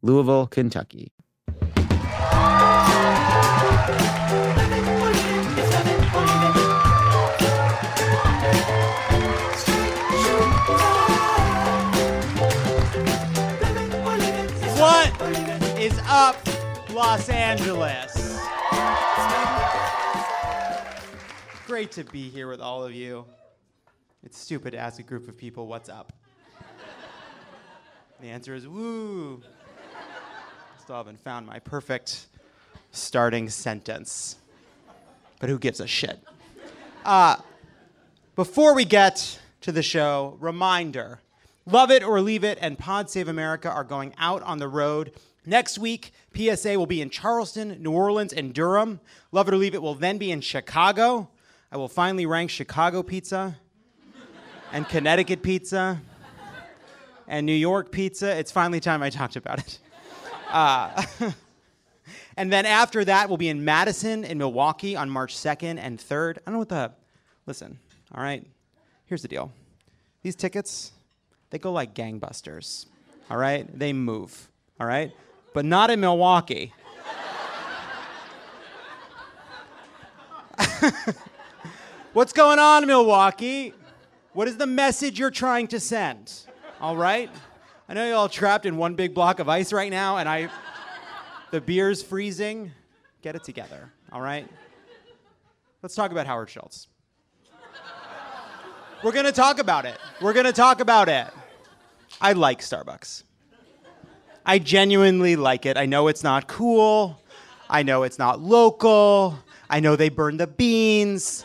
Louisville, Kentucky. What is up, Los Angeles? Great to be here with all of you. It's stupid to ask a group of people what's up. The answer is woo. Still haven't found my perfect starting sentence. But who gives a shit? Uh, before we get to the show, reminder Love It or Leave It and Pod Save America are going out on the road. Next week, PSA will be in Charleston, New Orleans, and Durham. Love It or Leave It will then be in Chicago. I will finally rank Chicago pizza and Connecticut pizza and New York pizza. It's finally time I talked about it. Uh, and then after that, we'll be in Madison and Milwaukee on March 2nd and 3rd. I don't know what the. Listen, all right? Here's the deal these tickets, they go like gangbusters, all right? They move, all right? But not in Milwaukee. What's going on, Milwaukee? What is the message you're trying to send? All right? I know you're all trapped in one big block of ice right now, and I. The beer's freezing. Get it together, all right? Let's talk about Howard Schultz. We're gonna talk about it. We're gonna talk about it. I like Starbucks. I genuinely like it. I know it's not cool. I know it's not local. I know they burn the beans.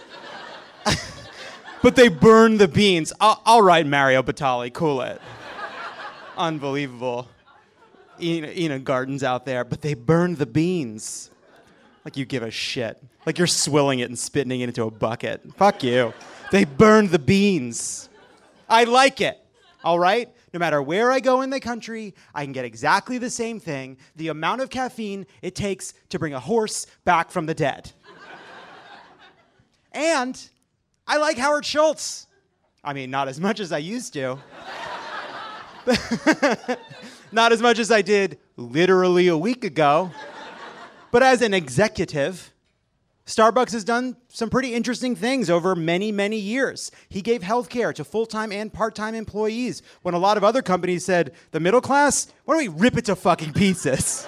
but they burn the beans. All, right, Mario Batali, cool it. Unbelievable. Eating, eating gardens out there, but they burn the beans. Like you give a shit. Like you're swilling it and spitting it into a bucket. Fuck you. They burn the beans. I like it. All right? No matter where I go in the country, I can get exactly the same thing the amount of caffeine it takes to bring a horse back from the dead. and I like Howard Schultz. I mean, not as much as I used to. not as much as I did literally a week ago. But as an executive, Starbucks has done some pretty interesting things over many, many years. He gave health care to full time and part time employees when a lot of other companies said, the middle class, why don't we rip it to fucking pieces?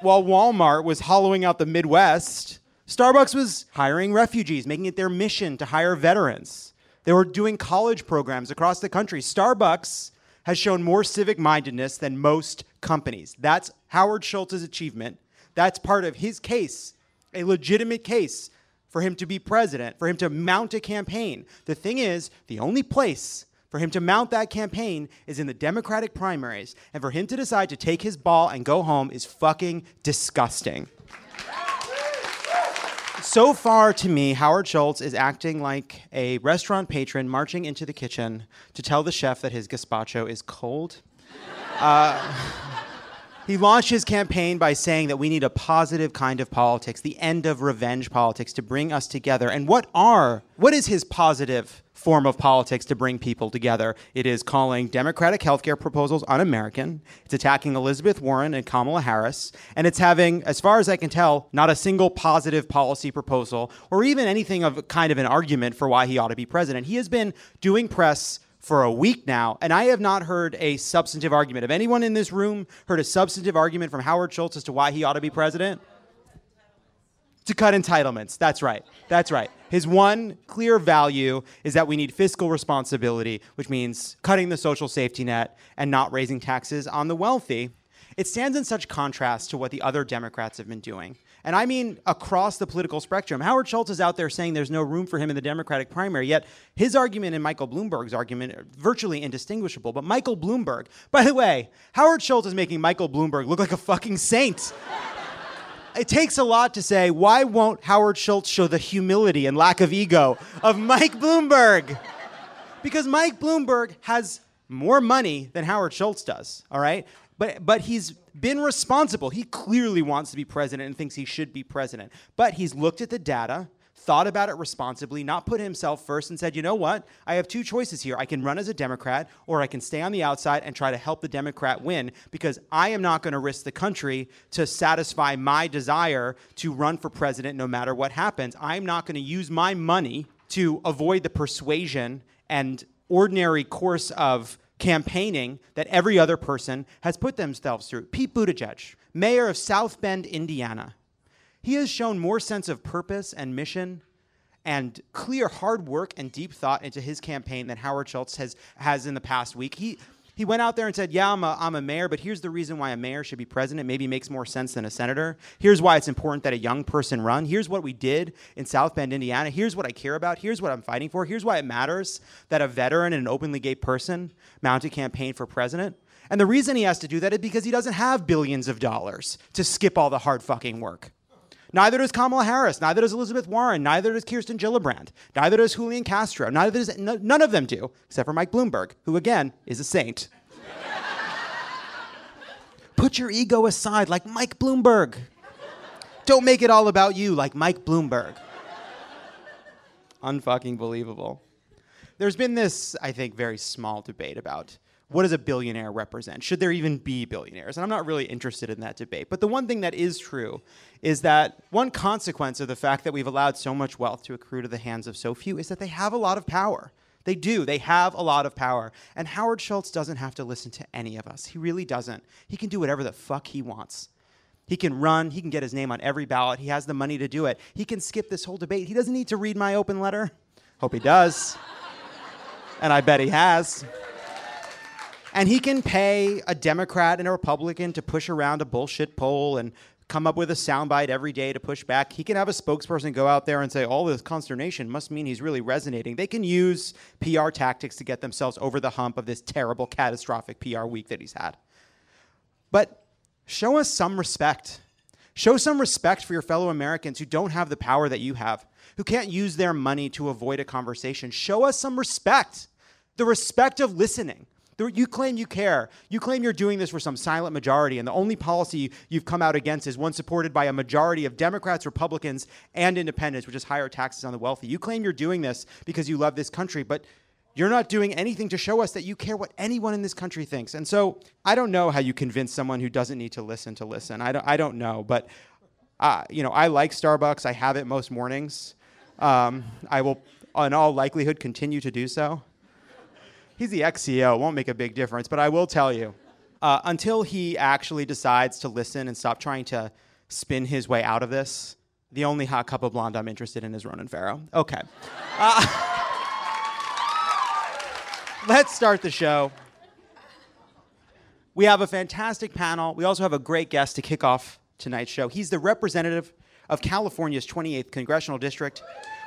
While Walmart was hollowing out the Midwest, Starbucks was hiring refugees, making it their mission to hire veterans. They were doing college programs across the country. Starbucks has shown more civic mindedness than most companies. That's Howard Schultz's achievement. That's part of his case a legitimate case for him to be president, for him to mount a campaign. The thing is, the only place for him to mount that campaign is in the Democratic primaries. And for him to decide to take his ball and go home is fucking disgusting. So far, to me, Howard Schultz is acting like a restaurant patron marching into the kitchen to tell the chef that his gazpacho is cold. Uh, he launched his campaign by saying that we need a positive kind of politics, the end of revenge politics to bring us together. And what are what is his positive form of politics to bring people together? It is calling democratic healthcare proposals un-American. It's attacking Elizabeth Warren and Kamala Harris, and it's having as far as I can tell not a single positive policy proposal or even anything of kind of an argument for why he ought to be president. He has been doing press for a week now, and I have not heard a substantive argument. Have anyone in this room heard a substantive argument from Howard Schultz as to why he ought to be president? to cut entitlements. That's right. That's right. His one clear value is that we need fiscal responsibility, which means cutting the social safety net and not raising taxes on the wealthy. It stands in such contrast to what the other Democrats have been doing. And I mean across the political spectrum. Howard Schultz is out there saying there's no room for him in the Democratic primary, yet his argument and Michael Bloomberg's argument are virtually indistinguishable. But Michael Bloomberg, by the way, Howard Schultz is making Michael Bloomberg look like a fucking saint. it takes a lot to say, why won't Howard Schultz show the humility and lack of ego of Mike Bloomberg? Because Mike Bloomberg has more money than Howard Schultz does, all right? But, but he's been responsible. He clearly wants to be president and thinks he should be president. But he's looked at the data, thought about it responsibly, not put himself first, and said, you know what? I have two choices here. I can run as a Democrat, or I can stay on the outside and try to help the Democrat win because I am not going to risk the country to satisfy my desire to run for president no matter what happens. I'm not going to use my money to avoid the persuasion and ordinary course of campaigning that every other person has put themselves through. Pete Buttigieg, mayor of South Bend, Indiana. He has shown more sense of purpose and mission and clear hard work and deep thought into his campaign than Howard Schultz has, has in the past week. He, he went out there and said, Yeah, I'm a, I'm a mayor, but here's the reason why a mayor should be president. Maybe makes more sense than a senator. Here's why it's important that a young person run. Here's what we did in South Bend, Indiana. Here's what I care about. Here's what I'm fighting for. Here's why it matters that a veteran and an openly gay person mount a campaign for president. And the reason he has to do that is because he doesn't have billions of dollars to skip all the hard fucking work. Neither does Kamala Harris. Neither does Elizabeth Warren. Neither does Kirsten Gillibrand. Neither does Julian Castro. Neither does none of them do, except for Mike Bloomberg, who again is a saint. Put your ego aside, like Mike Bloomberg. Don't make it all about you, like Mike Bloomberg. Unfucking believable. There's been this, I think, very small debate about what does a billionaire represent? Should there even be billionaires? And I'm not really interested in that debate. But the one thing that is true is that one consequence of the fact that we've allowed so much wealth to accrue to the hands of so few is that they have a lot of power. They do. They have a lot of power. And Howard Schultz doesn't have to listen to any of us. He really doesn't. He can do whatever the fuck he wants. He can run. He can get his name on every ballot. He has the money to do it. He can skip this whole debate. He doesn't need to read my open letter. Hope he does. and I bet he has. And he can pay a Democrat and a Republican to push around a bullshit poll and come up with a soundbite every day to push back. He can have a spokesperson go out there and say, all this consternation must mean he's really resonating. They can use PR tactics to get themselves over the hump of this terrible, catastrophic PR week that he's had. But show us some respect. Show some respect for your fellow Americans who don't have the power that you have, who can't use their money to avoid a conversation. Show us some respect. The respect of listening, you claim you care. You claim you're doing this for some silent majority, and the only policy you've come out against is one supported by a majority of Democrats, Republicans, and independents, which is higher taxes on the wealthy. You claim you're doing this because you love this country, but you're not doing anything to show us that you care what anyone in this country thinks. And so I don't know how you convince someone who doesn't need to listen to listen. I don't, I don't know, but uh, you know, I like Starbucks. I have it most mornings. Um, I will, in all likelihood, continue to do so. He's the ex CEO. Won't make a big difference. But I will tell you, uh, until he actually decides to listen and stop trying to spin his way out of this, the only hot cup of blonde I'm interested in is Ronan Farrow. Okay. Uh, let's start the show. We have a fantastic panel. We also have a great guest to kick off tonight's show. He's the representative of California's 28th congressional district,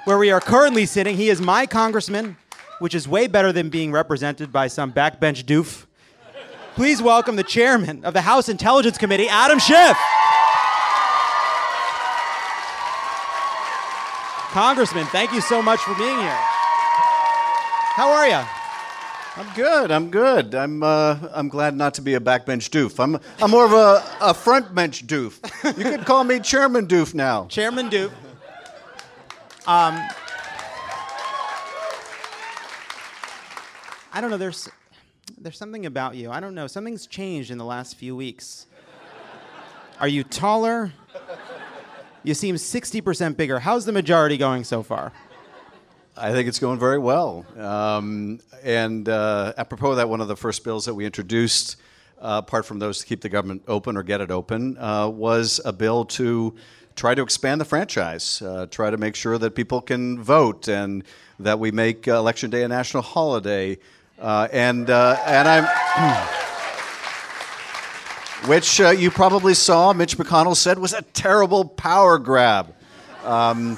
where we are currently sitting. He is my congressman which is way better than being represented by some backbench doof. Please welcome the chairman of the House Intelligence Committee, Adam Schiff. Congressman, thank you so much for being here. How are you? I'm good. I'm good. I'm uh, I'm glad not to be a backbench doof. I'm I'm more of a, a front bench doof. You could call me Chairman Doof now. Chairman Doof. Um, I don't know. There's there's something about you. I don't know. Something's changed in the last few weeks. Are you taller? You seem 60% bigger. How's the majority going so far? I think it's going very well. Um, and uh, apropos of that, one of the first bills that we introduced uh, apart from those to keep the government open or get it open, uh, was a bill to try to expand the franchise, uh, try to make sure that people can vote and that we make uh, Election Day a national holiday. Uh, and, uh, and I'm. which uh, you probably saw, Mitch McConnell said was a terrible power grab. Um,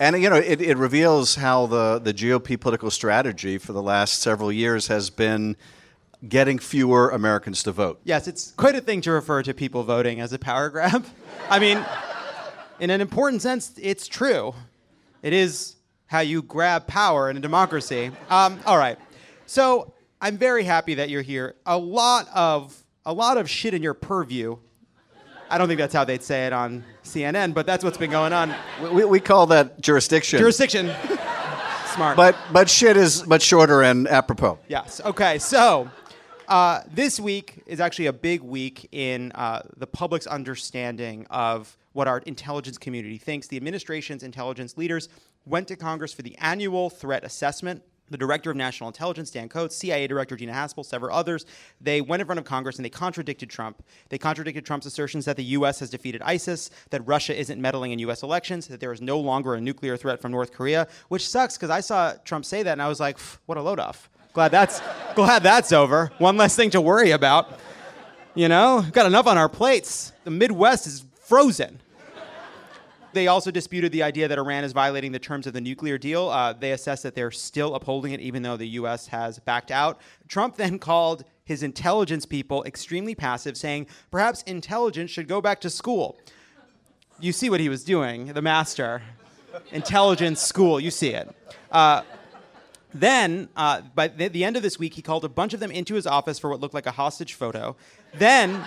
and you know, it, it, reveals how the, the GOP political strategy for the last several years has been getting fewer Americans to vote. Yes, it's quite a thing to refer to people voting as a power grab. I mean, in an important sense, it's true. It is how you grab power in a democracy. Um, all right. So I'm very happy that you're here. A lot of a lot of shit in your purview. I don't think that's how they'd say it on CNN, but that's what's been going on. We, we call that jurisdiction. Jurisdiction. Smart. But but shit is much shorter and apropos. Yes. Okay. So uh, this week is actually a big week in uh, the public's understanding of what our intelligence community thinks. The administration's intelligence leaders went to Congress for the annual threat assessment. The director of national intelligence, Dan Coats, CIA director Gina Haspel, several others, they went in front of Congress and they contradicted Trump. They contradicted Trump's assertions that the U.S. has defeated ISIS, that Russia isn't meddling in U.S. elections, that there is no longer a nuclear threat from North Korea, which sucks because I saw Trump say that and I was like, what a load off. Glad that's, glad that's over. One less thing to worry about. You know, got enough on our plates. The Midwest is frozen. They also disputed the idea that Iran is violating the terms of the nuclear deal. Uh, they assessed that they're still upholding it, even though the U.S. has backed out. Trump then called his intelligence people extremely passive, saying perhaps intelligence should go back to school. You see what he was doing, the master. Intelligence school, you see it. Uh, then, uh, by the, the, end of this week, he called a bunch of them into his office for what looked like a hostage photo. Then,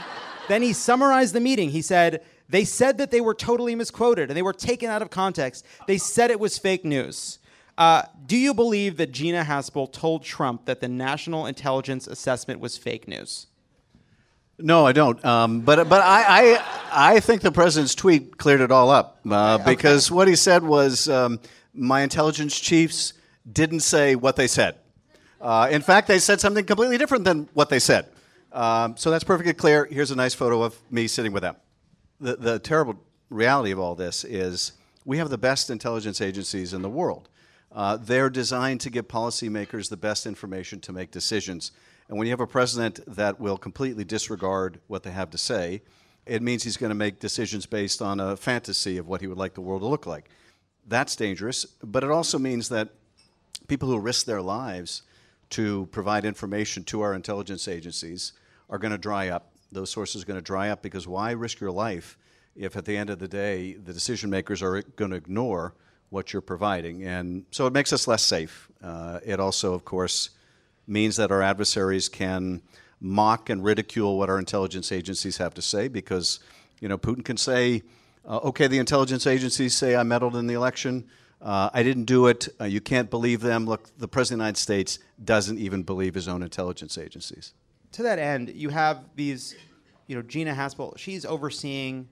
then he summarized the meeting. He said, they said that they were totally misquoted and they were taken out of context. They said it was fake news. Uh, do you believe that Gina Haspel told Trump that the national intelligence assessment was fake news? No, I don't. Um, but but I, I, I think the president's tweet cleared it all up uh, okay. because what he said was um, my intelligence chiefs didn't say what they said. Uh, in fact, they said something completely different than what they said. Um, so that's perfectly clear. Here's a nice photo of me sitting with them the, the terrible reality of all this is we have the best intelligence agencies in the world. Uh, they're designed to give policymakers the best information to make decisions. And when you have a president that will completely disregard what they have to say, it means he's going to make decisions based on a fantasy of what he would like the world to look like. That's dangerous, but it also means that people who risk their lives to provide information to our intelligence agencies are going to dry up those sources are going to dry up because why risk your life if at the end of the day the decision makers are going to ignore what you're providing? And so it makes us less safe. Uh, it also, of course, means that our adversaries can mock and ridicule what our intelligence agencies have to say because, you know, Putin can say, uh, okay, the intelligence agencies say I meddled in the election. Uh, I didn't do it. Uh, you can't believe them. Look, the President of the United States doesn't even believe his own intelligence agencies to that end, you have these, you know, Gina Haspel, she's overseeing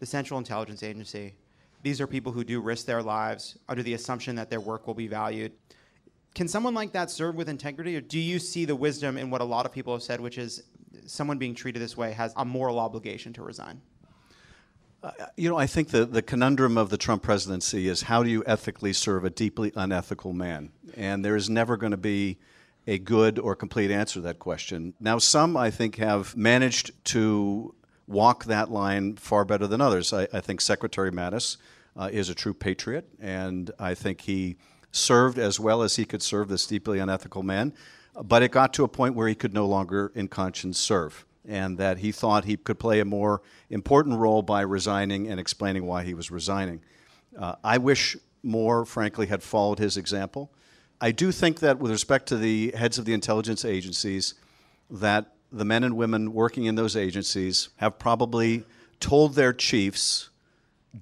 the Central Intelligence Agency. These are people who do risk their lives under the assumption that their work will be valued. Can someone like that serve with integrity, or do you see the wisdom in what a lot of people have said, which is someone being treated this way has a moral obligation to resign? Uh, you know, I think the, the conundrum of the Trump presidency is how do you ethically serve a deeply unethical man? And there is never going to be a good or complete answer to that question. Now, some, I think, have managed to walk that line far better than others. I, I think Secretary Mattis uh, is a true patriot, and I think he served as well as he could serve this deeply unethical man. But it got to a point where he could no longer, in conscience, serve, and that he thought he could play a more important role by resigning and explaining why he was resigning. Uh, I wish more, frankly, had followed his example. I do think that with respect to the heads of the intelligence agencies, that the men and women working in those agencies have probably told their chiefs,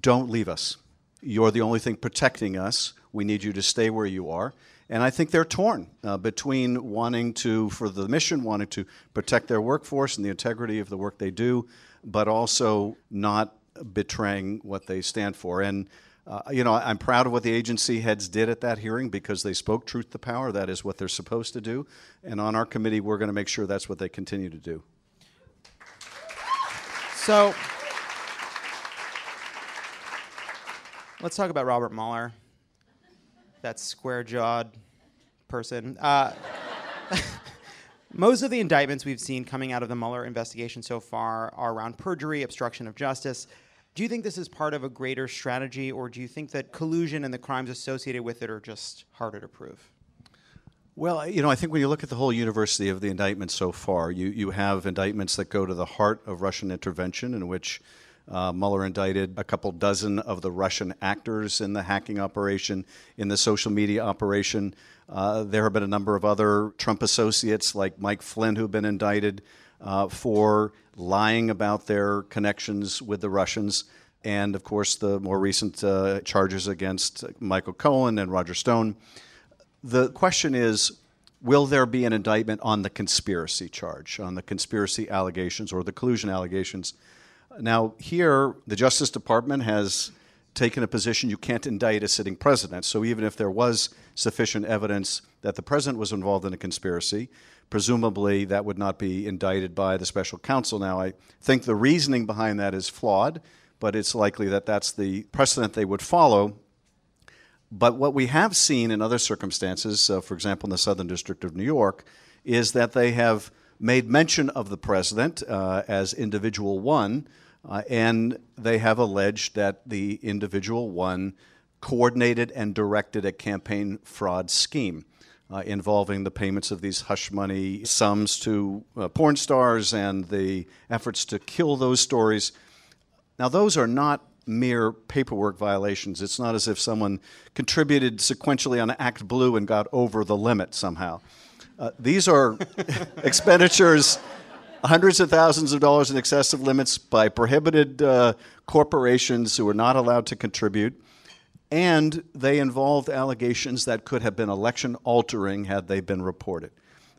don't leave us. You're the only thing protecting us. We need you to stay where you are. And I think they're torn uh, between wanting to, for the mission, wanting to protect their workforce and the integrity of the work they do, but also not betraying what they stand for. And uh, you know, I'm proud of what the agency heads did at that hearing because they spoke truth to power. That is what they're supposed to do. And on our committee, we're going to make sure that's what they continue to do. So let's talk about Robert Mueller, that square jawed person. Uh, most of the indictments we've seen coming out of the Mueller investigation so far are around perjury, obstruction of justice. Do you think this is part of a greater strategy, or do you think that collusion and the crimes associated with it are just harder to prove? Well, you know, I think when you look at the whole university of the indictments so far, you, you have indictments that go to the heart of Russian intervention, in which uh, Mueller indicted a couple dozen of the Russian actors in the hacking operation, in the social media operation. Uh, there have been a number of other Trump associates like Mike Flynn who've been indicted uh, for lying about their connections with the Russians. And of course, the more recent uh, charges against Michael Cohen and Roger Stone. The question is will there be an indictment on the conspiracy charge, on the conspiracy allegations or the collusion allegations? Now, here, the Justice Department has taken a position you can't indict a sitting president. So even if there was sufficient evidence that the president was involved in a conspiracy, presumably that would not be indicted by the special counsel. Now, I think the reasoning behind that is flawed, but it's likely that that's the precedent they would follow. But what we have seen in other circumstances, uh, for example, in the Southern District of New York, is that they have made mention of the president uh, as individual one, uh, and they have alleged that the individual one coordinated and directed a campaign fraud scheme. Uh, involving the payments of these hush money sums to uh, porn stars and the efforts to kill those stories. Now, those are not mere paperwork violations. It's not as if someone contributed sequentially on Act Blue and got over the limit somehow. Uh, these are expenditures, hundreds of thousands of dollars in excessive limits by prohibited uh, corporations who are not allowed to contribute. And they involved allegations that could have been election altering had they been reported.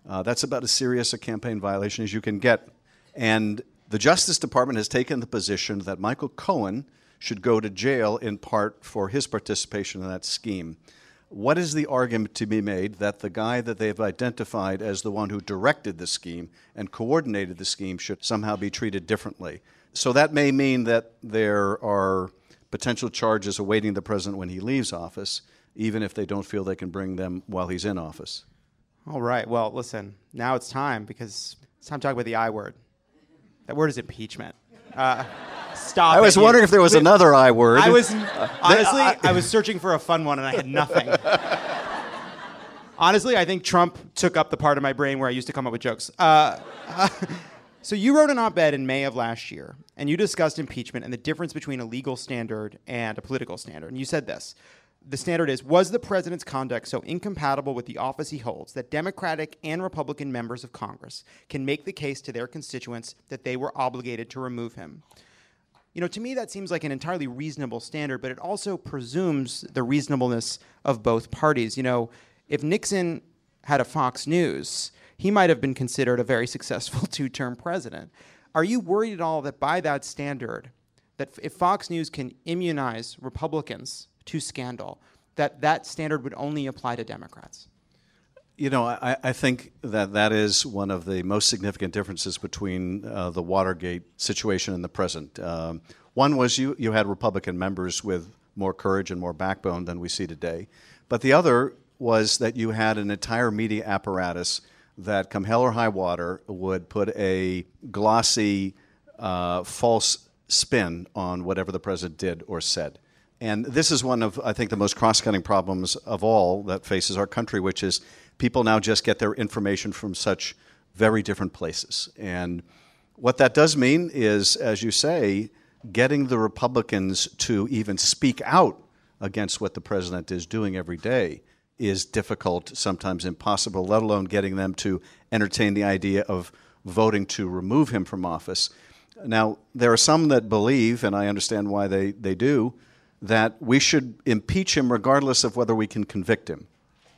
Uh, that's about as serious a campaign violation as you can get. And the Justice Department has taken the position that Michael Cohen should go to jail in part for his participation in that scheme. What is the argument to be made that the guy that they've identified as the one who directed the scheme and coordinated the scheme should somehow be treated differently? So that may mean that there are potential charges awaiting the president when he leaves office, even if they don't feel they can bring them while he's in office. All right. Well, listen, now it's time because it's time to talk about the I word. That word is impeachment. Uh, stop. I was it. wondering if there was another I word. I was honestly, I was searching for a fun one and I had nothing. honestly, I think Trump took up the part of my brain where I used to come up with jokes. Uh, so you wrote an op-ed in May of last year, and you discussed impeachment and the difference between a legal standard and a political standard. And you said this. The standard is Was the president's conduct so incompatible with the office he holds that Democratic and Republican members of Congress can make the case to their constituents that they were obligated to remove him? You know, to me, that seems like an entirely reasonable standard, but it also presumes the reasonableness of both parties. You know, if Nixon had a Fox News, he might have been considered a very successful two term president. Are you worried at all that by that standard, that if Fox News can immunize Republicans to scandal, that that standard would only apply to Democrats? You know, I, I, think that that is one of the most significant differences between uh, the Watergate situation and the present. Um, one was you, you had Republican members with more courage and more backbone than we see today. But the other was that you had an entire media apparatus that, come hell or high water, would put a glossy, uh, false spin on whatever the president did or said. And this is one of, I think, the most cross cutting problems of all that faces our country, which is people now just get their information from such very different places. And what that does mean is, as you say, getting the Republicans to even speak out against what the president is doing every day is difficult, sometimes impossible, let alone getting them to entertain the idea of voting to remove him from office. Now, there are some that believe, and I understand why they, they do, that we should impeach him regardless of whether we can convict him.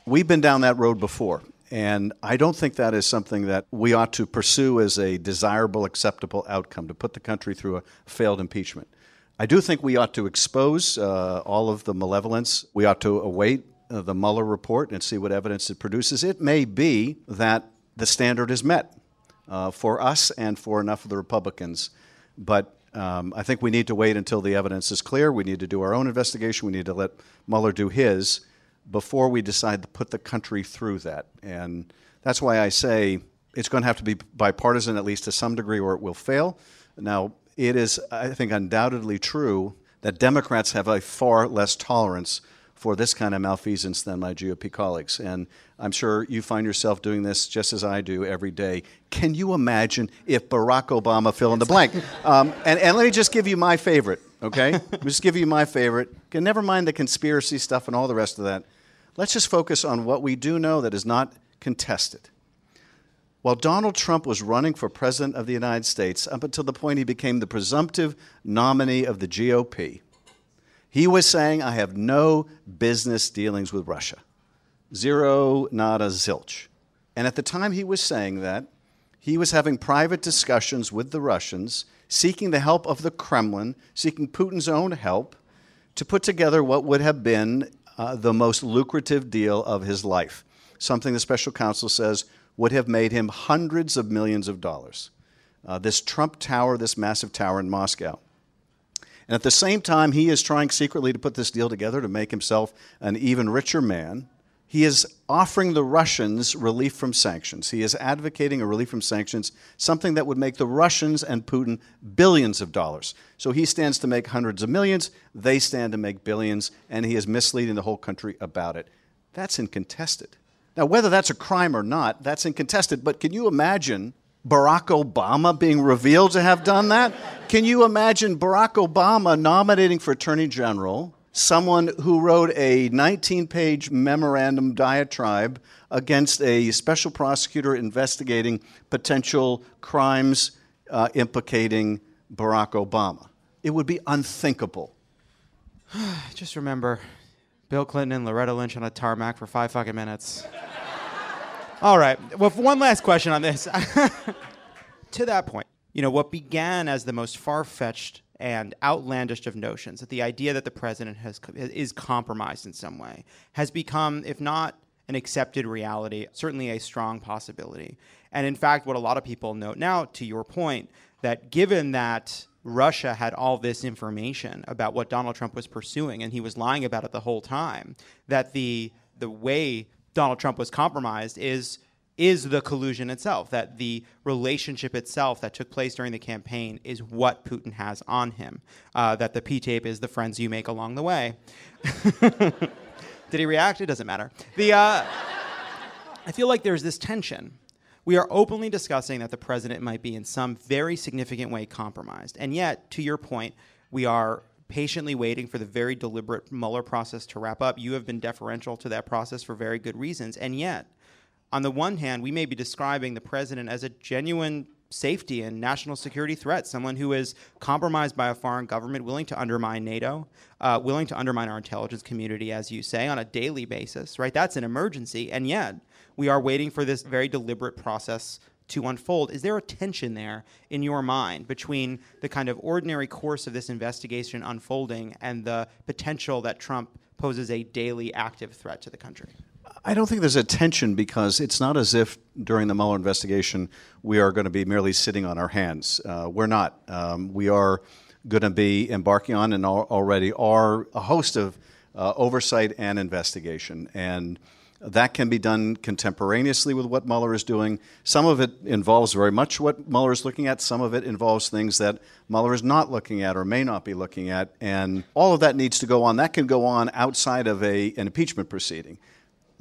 We've been down that road before, and I don't think that is something that we ought to pursue as a desirable, acceptable outcome to put the country through a failed impeachment. I do think we ought to expose uh, all of the malevolence. We ought to await the Mueller report and see what evidence it produces. It may be that the standard is met uh, for us and for enough of the Republicans, but Um, I think we need to wait until the evidence is clear. We need to do our own investigation. We need to let Mueller do his before we decide to put the country through that. And that's why I say it's going to have to be bipartisan, at least to some degree, or it will fail. Now, it is, I think, undoubtedly true that Democrats have a far less tolerance for this kind of malfeasance than my GOP colleagues. And I'm sure you find yourself doing this just as I do every day. Can you imagine if Barack Obama fill in the blank? Um, and, and let me just give you my favorite, okay? just give you my favorite. Okay, never mind the conspiracy stuff and all the rest of that. Let's just focus on what we do know that is not contested. While Donald Trump was running for president of the United States, up until the point he became the presumptive nominee of the GOP, he was saying, I have no business dealings with Russia. Zero, not a zilch. And at the time he was saying that, he was having private discussions with the Russians, seeking the help of the Kremlin, seeking Putin's own help to put together what would have been uh, the most lucrative deal of his life. Something the special counsel says would have made him hundreds of millions of dollars. Uh, this Trump Tower, this massive tower in Moscow. And at the same time, he is trying secretly to put this deal together to make himself an even richer man. He is offering the Russians relief from sanctions. He is advocating a relief from sanctions, something that would make the Russians and Putin billions of dollars. So he stands to make hundreds of millions, they stand to make billions, and he is misleading the whole country about it. That's incontested. Now, whether that's a crime or not, that's incontested, but can you imagine Barack Obama being revealed to have done that? Can you imagine Barack Obama nominating for Attorney General someone who wrote a 19 page memorandum diatribe against a special prosecutor investigating potential crimes uh, implicating Barack Obama? It would be unthinkable. Just remember Bill Clinton and Loretta Lynch on a tarmac for five fucking minutes. All right. Well, one last question on this. to that point, you know, what began as the most far fetched and outlandish of notions, that the idea that the president has, is compromised in some way, has become, if not an accepted reality, certainly a strong possibility. And in fact, what a lot of people note now, to your point, that given that Russia had all this information about what Donald Trump was pursuing and he was lying about it the whole time, that the the way Donald Trump was compromised is is the collusion itself that the relationship itself that took place during the campaign is what Putin has on him. Uh, that the P tape is the friends you make along the way. Did he react? It doesn't matter. The uh, I feel like there's this tension. We are openly discussing that the president might be in some very significant way compromised, and yet, to your point, we are patiently waiting for the very deliberate Mueller process to wrap up. You have been deferential to that process for very good reasons. And yet, on the one hand, we may be describing the president as a genuine safety and national security threat, someone who is compromised by a foreign government, willing to undermine NATO, uh, willing to undermine our intelligence community, as you say, on a daily basis, right? That's an emergency. And yet, we are waiting for this very deliberate process to unfold. Is there a tension there in your mind between the kind of ordinary course of this investigation unfolding and the potential that Trump poses a daily active threat to the country? I don't think there's a tension because it's not as if during the Mueller investigation we are going to be merely sitting on our hands. Uh, we're not. Um, we are going to be embarking on and already are a host of uh, oversight and investigation. And that can be done contemporaneously with what Mueller is doing. Some of it involves very much what Mueller is looking at. Some of it involves things that Mueller is not looking at or may not be looking at. And all of that needs to go on. That can go on outside of a, an impeachment proceeding.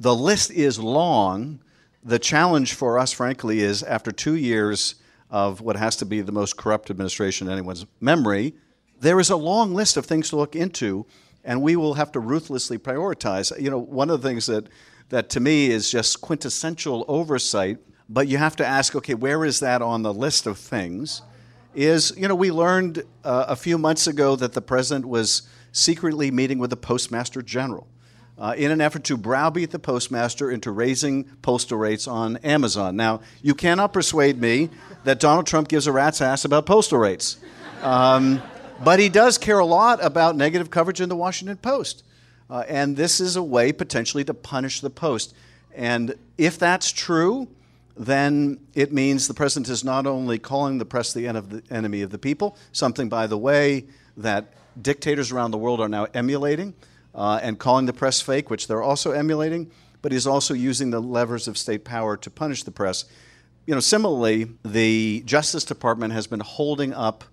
The list is long. The challenge for us, frankly, is after two years of what has to be the most corrupt administration in anyone's memory, there is a long list of things to look into, and we will have to ruthlessly prioritize. You know, one of the things that that to me is just quintessential oversight. But you have to ask, okay, where is that on the list of things? Is, you know, we learned uh, a few months ago that the president was secretly meeting with the postmaster general. Uh, in an effort to browbeat the postmaster into raising postal rates on Amazon. Now, you cannot persuade me that Donald Trump gives a rat's ass about postal rates. Um, but he does care a lot about negative coverage in the Washington Post. Uh, and this is a way potentially to punish the Post. And if that's true, then it means the president is not only calling the press the, en- of the enemy of the people, something, by the way, that dictators around the world are now emulating, uh, and calling the press fake, which they're also emulating, but he's also using the levers of state power to punish the press. You know, similarly, the Justice Department has been holding up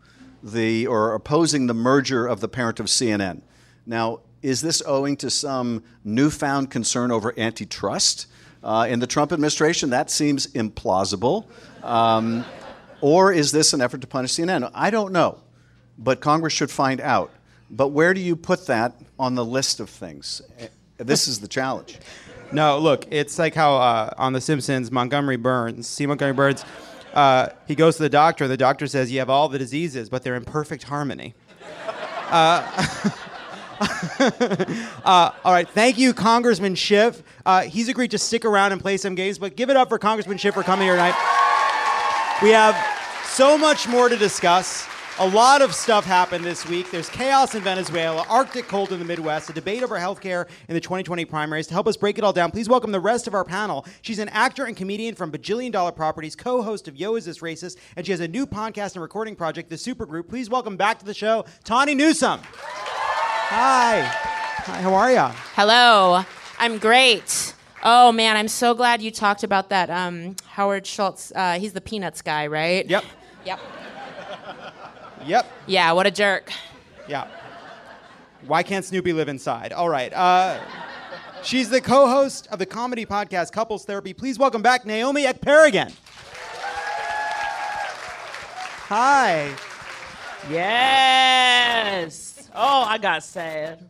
the or opposing the merger of the parent of CNN. Now, is this owing to some newfound concern over antitrust uh, in the Trump administration? That seems implausible. Um, or is this an effort to punish CNN? I don't know, but Congress should find out. But where do you put that on the list of things? This is the challenge. No, look, it's like how uh, on The Simpsons, Montgomery Burns, see Montgomery Burns, uh, he goes to the doctor. The doctor says, You have all the diseases, but they're in perfect harmony. Uh, uh, all right, thank you, Congressman Schiff. Uh, he's agreed to stick around and play some games, but give it up for Congressman Schiff for coming here tonight. We have so much more to discuss. A lot of stuff happened this week. There's chaos in Venezuela, Arctic cold in the Midwest, a debate over health care in the 2020 primaries. To help us break it all down, please welcome the rest of our panel. She's an actor and comedian from Bajillion Dollar Properties, co host of Yo Is This Racist, and she has a new podcast and recording project, The Supergroup. Please welcome back to the show, Tawny Newsome. Hi. Hi, how are you? Hello. I'm great. Oh man, I'm so glad you talked about that. Um, Howard Schultz. Uh, he's the Peanuts guy, right? Yep. Yep. Yep. Yeah. What a jerk. Yeah. Why can't Snoopy live inside? All right. Uh, she's the co-host of the comedy podcast Couples Therapy. Please welcome back Naomi Ekperigin. Hi. Yes. Oh, I got sad.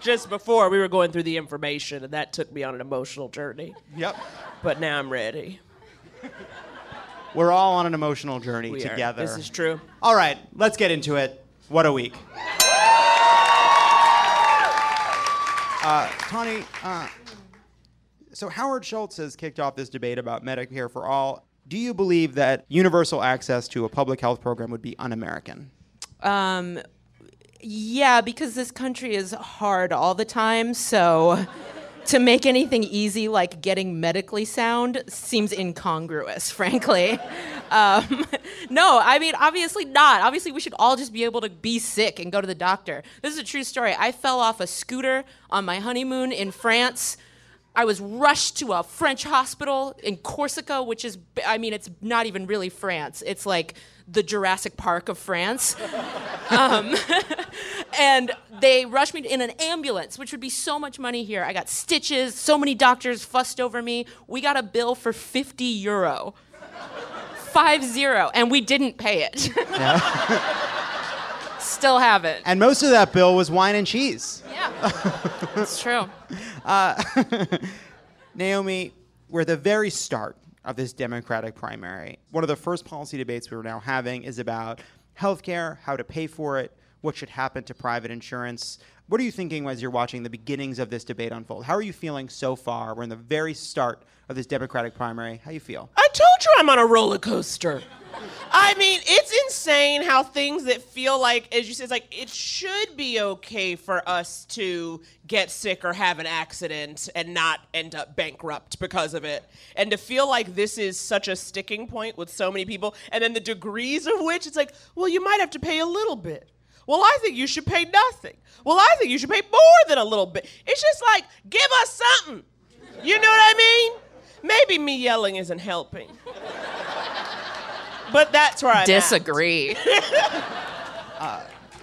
Just before we were going through the information, and that took me on an emotional journey. Yep. But now I'm ready. We're all on an emotional journey We are. together. This is true. All right, let's get into it. What a week. Uh, Tawny, uh, so Howard Schultz has kicked off this debate about Medicare for all. Do you believe that universal access to a public health program would be un-American? Um, yeah, because this country is hard all the time, so to make anything easy like getting medically sound seems incongruous, frankly. Um, no, I mean, obviously not. Obviously, we should all just be able to be sick and go to the doctor. This is a true story. I fell off a scooter on my honeymoon in France. I was rushed to a French hospital in Corsica, which is, I mean, it's not even really France. It's like the Jurassic Park of France. Um, and they rushed me in an ambulance, which would be so much money here. I got stitches, so many doctors fussed over me. We got a bill for 50 euro. Five zero, and we didn't pay it. Still haven't. And most of that bill was wine and cheese. Yeah, it's true. Naomi, we're at the very start of this Democratic primary. One of the first policy debates we are now having is about healthcare, how to pay for it, what should happen to private insurance. What are you thinking as you're watching the beginnings of this debate unfold? How are you feeling so far? We're in the very start of this Democratic primary. How you feel? Told you I'm on a roller coaster. I mean, it's insane how things that feel like, as you said, it's like it should be okay for us to get sick or have an accident and not end up bankrupt because of it. And to feel like this is such a sticking point with so many people, and then the degrees of which it's like, well, you might have to pay a little bit. Well, I think you should pay nothing. Well, I think you should pay more than a little bit. It's just like, give us something. You know what I mean? Maybe me yelling isn't helping. But that's where I Disagree. Uh,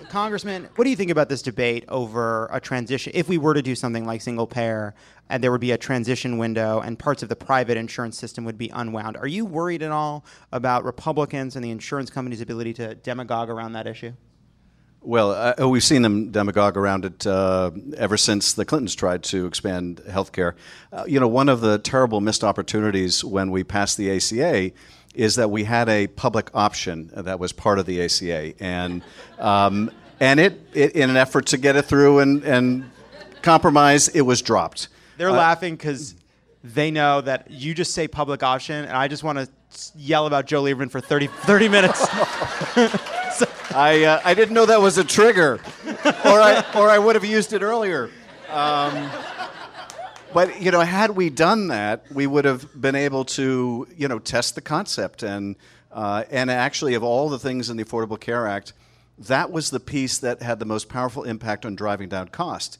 Congressman, what do you think about this debate over a transition? If we were to do something like single payer and there would be a transition window and parts of the private insurance system would be unwound, are you worried at all about Republicans and the insurance companies' ability to demagogue around that issue? Well, uh, we've seen them demagogue around it uh, ever since the Clintons tried to expand health care. Uh, you know, one of the terrible missed opportunities when we passed the ACA is that we had a public option that was part of the ACA. And, um, and it, it, in an effort to get it through and, and compromise, it was dropped. They're laughing because they know that you just say public option, and I just want to yell about Joe Lieberman for 30, 30 minutes. I, uh, I didn't know that was a trigger, or I, or I would have used it earlier. Um, but you know, had we done that, we would have been able to you know test the concept and uh, and actually of all the things in the Affordable Care Act, that was the piece that had the most powerful impact on driving down cost,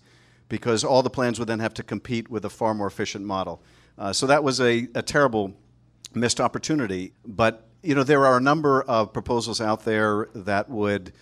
because all the plans would then have to compete with a far more efficient model. Uh, so that was a, a terrible missed opportunity. But you know, there are a number of proposals out there that would,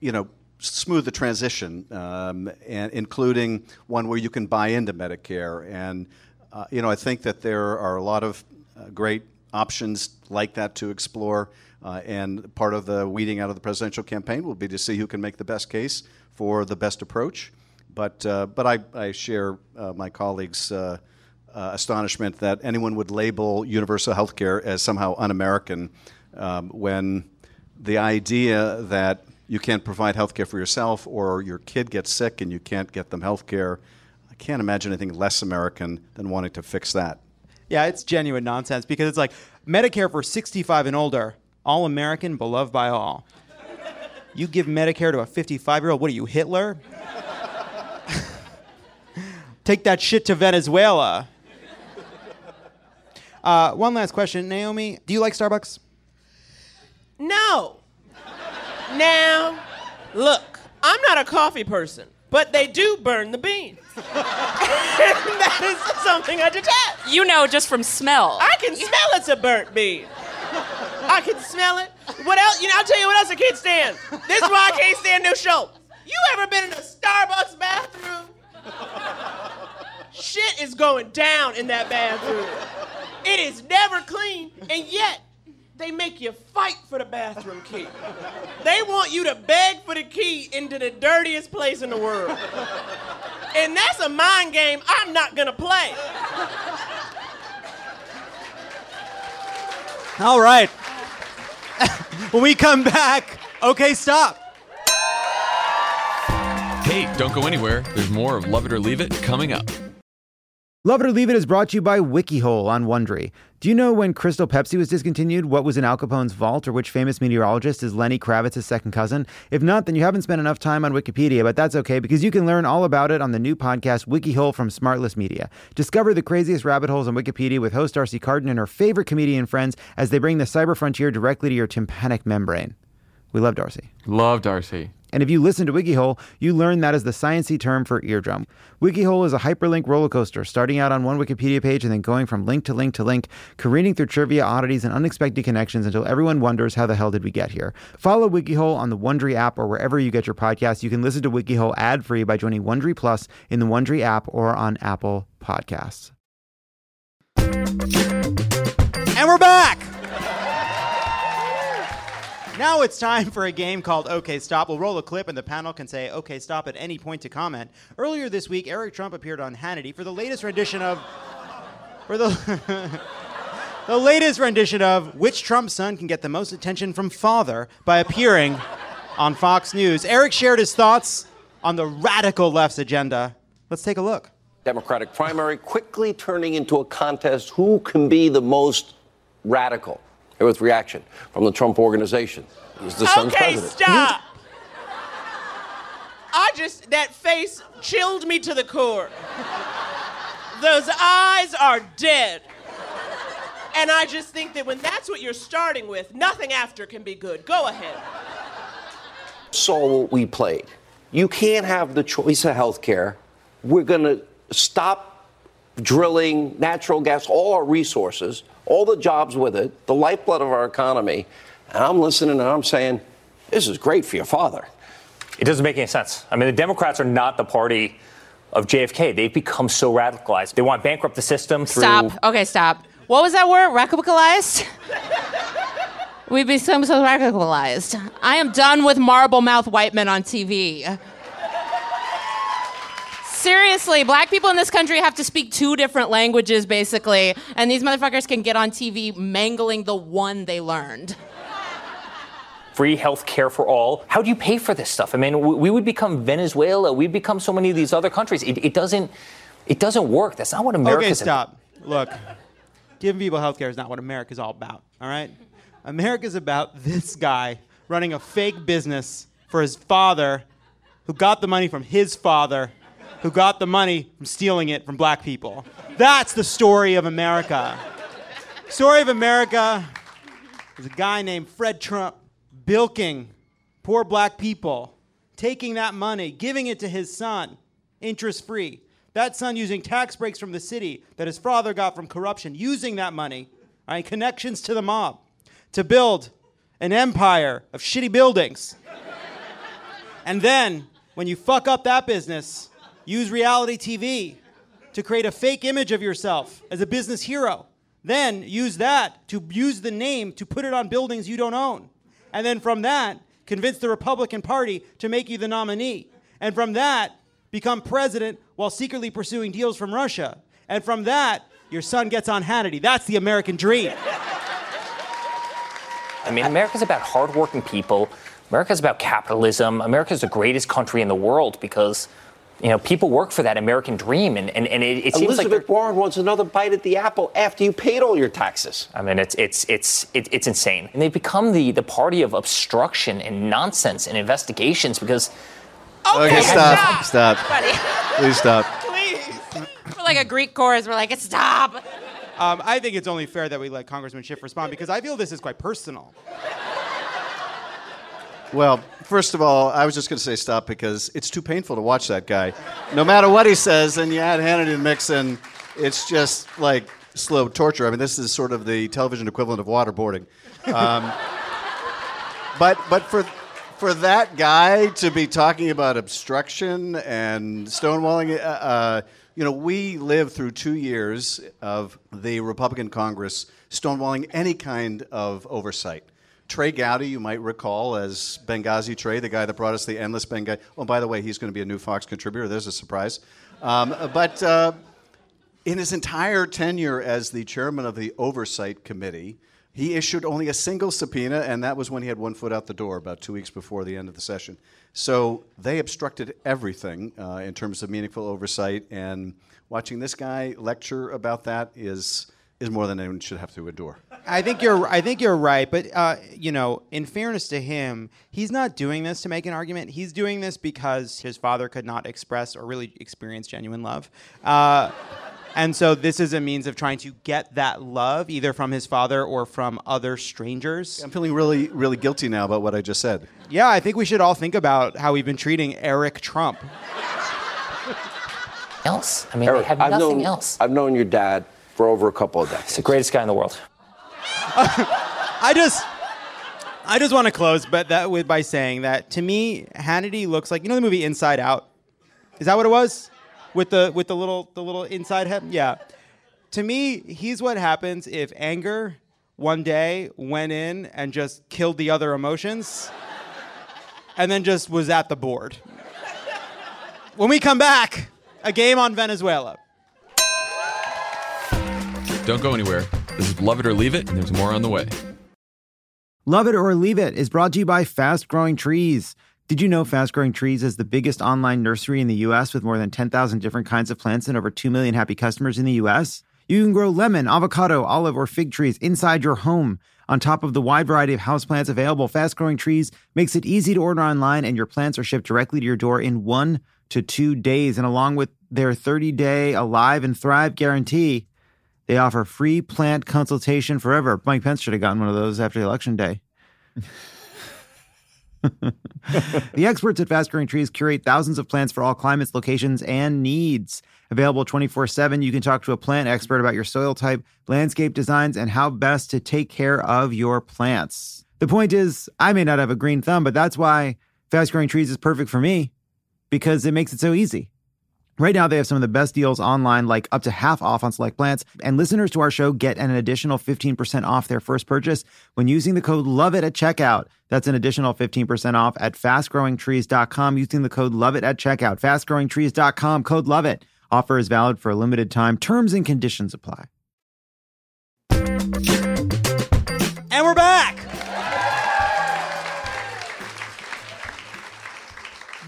you know, smooth the transition, um, and including one where you can buy into Medicare. And uh, you know, I think that there are a lot of uh, great options like that to explore. Uh, and part of the weeding out of the presidential campaign will be to see who can make the best case for the best approach. But uh, but I, I share uh, my colleagues' uh, astonishment that anyone would label universal health care as somehow un-American um, when the idea that you can't provide health care for yourself or your kid gets sick and you can't get them health care, I can't imagine anything less American than wanting to fix that. Yeah, it's genuine nonsense because it's like Medicare for 65 and older, all American, beloved by all. You give Medicare to a 55 year old, what are you, Hitler? Take that shit to Venezuela. Uh, one last question, Naomi. Do you like Starbucks? No. Now, look, I'm not a coffee person, but they do burn the beans. that is something I detest. You know just from smell. I can smell it's a burnt bean. I can smell it. What else? You know, I'll tell you what else I can't stand. This is why I can't stand new show. You ever been in a Starbucks bathroom? Shit is going down in that bathroom. It is never clean, and yet they make you fight for the bathroom key. They want you to beg for the key into the dirtiest place in the world. And that's a mind game I'm not gonna play. All right. when we come back, okay, stop. Don't go anywhere. There's more of Love It or Leave It coming up. Love It or Leave It is brought to you by WikiHole on Wondery. Do you know when Crystal Pepsi was discontinued, what was in Al Capone's vault, or which famous meteorologist is Lenny Kravitz's second cousin? If not, then you haven't spent enough time on Wikipedia, but that's okay because you can learn all about it on the new podcast WikiHole from Smartless Media. Discover the craziest rabbit holes on Wikipedia with host Darcy Carden and her favorite comedian friends as they bring the cyber frontier directly to your tympanic membrane. We love Darcy. Love Darcy. And if you listen to WikiHole, you learn that is the sciency term for eardrum. WikiHole is a hyperlink roller coaster, starting out on one Wikipedia page and then going from link to link to link, careening through trivia, oddities, and unexpected connections until everyone wonders how the hell did we get here. Follow WikiHole on the Wondery app or wherever you get your podcasts. You can listen to WikiHole ad-free by joining Wondery Plus in the Wondery app or on Apple Podcasts. And we're back. Now it's time for a game called OK Stop. We'll roll a clip and the panel can say OK Stop at any point to comment. Earlier this week, Eric Trump appeared on Hannity for the latest rendition of for the the latest rendition of which Trump son can get the most attention from father by appearing on Fox News. Eric shared his thoughts on the radical left's agenda. Let's take a look. Democratic primary quickly turning into a contest who can be the most radical. Here with reaction from the Trump organization. He's the son's okay, president. stop. I just that face chilled me to the core. Those eyes are dead. And I just think that when that's what you're starting with, nothing after can be good. Go ahead. Saw what we played. You can't have the choice of health care. We're going to stop drilling natural gas, all our resources, all the jobs with it, the lifeblood of our economy. And I'm listening and I'm saying, this is great for your father. It doesn't make any sense. I mean, the Democrats are not the party of JFK. They've become so radicalized. They want to bankrupt the system through. Stop. Okay, stop. What was that word? Radicalized? We've become so radicalized. I am done with marble mouth white men on TV. Seriously, black people in this country have to speak two different languages, basically, and these motherfuckers can get on TV mangling the one they learned. free health care for all. How do you pay for this stuff? I mean, we, we would become Venezuela. We'd become so many of these other countries. It, it doesn't. It doesn't work. That's not what America's. Okay, stop. Look, giving people health care is not what America's all about, all right? America's about this guy running a fake business for his father who got the money from his father who got the money from stealing it from black people. That's the story of America. Story of America is a guy named Fred Trump bilking poor black people, taking that money, giving it to his son, interest free. That son using tax breaks from the city that his father got from corruption, using that money, right, connections to the mob, to build an empire of shitty buildings. and then, when you fuck up that business, use reality TV to create a fake image of yourself as a business hero. Then use that to use the name to put it on buildings you don't own. And then from that, convince the Republican Party to make you the nominee. And from that, become president while secretly pursuing deals from Russia. And from that, your son gets on Hannity. That's the American dream. I mean, America's about hardworking people. America's about capitalism. America's the greatest country in the world because, you know, people work for that American dream. And, and, and it, it seems like. Elizabeth Warren wants another bite at the apple after you paid all your taxes. I mean, it's it's it's it, it's insane, and they've become the the party of obstruction and nonsense and investigations because Okay, stop, stop. Please stop. Please, we're like a Greek chorus. We're like, stop. Um, I think it's only fair that we let Congressman Schiff respond because I feel this is quite personal. Well, first of all, I was just going to say stop because it's too painful to watch that guy. No matter what he says, and you add Hannity to the mix, and it's just like slow torture. I mean, this is sort of the television equivalent of waterboarding. Um, but but for for that guy to be talking about obstruction and stonewalling, uh, uh, you know, we lived through two years of the Republican Congress stonewalling any kind of oversight. Trey Gowdy, you might recall as Benghazi Trey, the guy that brought us the endless Benghazi. Oh, by the way, he's going to be a new Fox contributor. There's a surprise. Um, but uh, in his entire tenure as the chairman of the Oversight Committee, he issued only a single subpoena, and that was when he had one foot out the door about two weeks before the end of the session. So they obstructed everything uh, in terms of meaningful oversight, and watching this guy lecture about that is is more than anyone should have to endure. I think you're. I think you're right, but uh, you know, in fairness to him, he's not doing this to make an argument. He's doing this because his father could not express or really experience genuine love. Uh, and so this is a means of trying to get that love either from his father or from other strangers. I'm feeling really, really guilty now about what I just said. Yeah, I think we should all think about how we've been treating Eric Trump. else. I mean, Eric, they have I've nothing known, else. I've known your dad for over a couple of He's the greatest guy in the world. I just I just want to close but that with by saying that to me Hannity looks like you know the movie Inside Out? Is that what it was? With the with the little the little inside head? Yeah. To me, he's what happens if anger one day went in and just killed the other emotions and then just was at the board. When we come back, a game on Venezuela. Don't go anywhere. This is Love It or Leave It, and there's more on the way. Love It or Leave It is brought to you by Fast Growing Trees. Did you know Fast Growing Trees is the biggest online nursery in the US with more than 10,000 different kinds of plants and over 2 million happy customers in the US? You can grow lemon, avocado, olive, or fig trees inside your home. On top of the wide variety of houseplants available, Fast Growing Trees makes it easy to order online and your plants are shipped directly to your door in one to two days. And along with their 30 day Alive and Thrive guarantee, they offer free plant consultation forever. Mike Pence should have gotten one of those after election day. the experts at Fast Growing Trees curate thousands of plants for all climates, locations, and needs. Available 24 7, you can talk to a plant expert about your soil type, landscape designs, and how best to take care of your plants. The point is, I may not have a green thumb, but that's why Fast Growing Trees is perfect for me because it makes it so easy. Right now, they have some of the best deals online, like up to half off on select plants. And listeners to our show get an additional 15% off their first purchase when using the code LOVEIT at checkout. That's an additional 15% off at fastgrowingtrees.com using the code LOVEIT at checkout. Fastgrowingtrees.com, code LOVEIT. Offer is valid for a limited time. Terms and conditions apply. And we're back.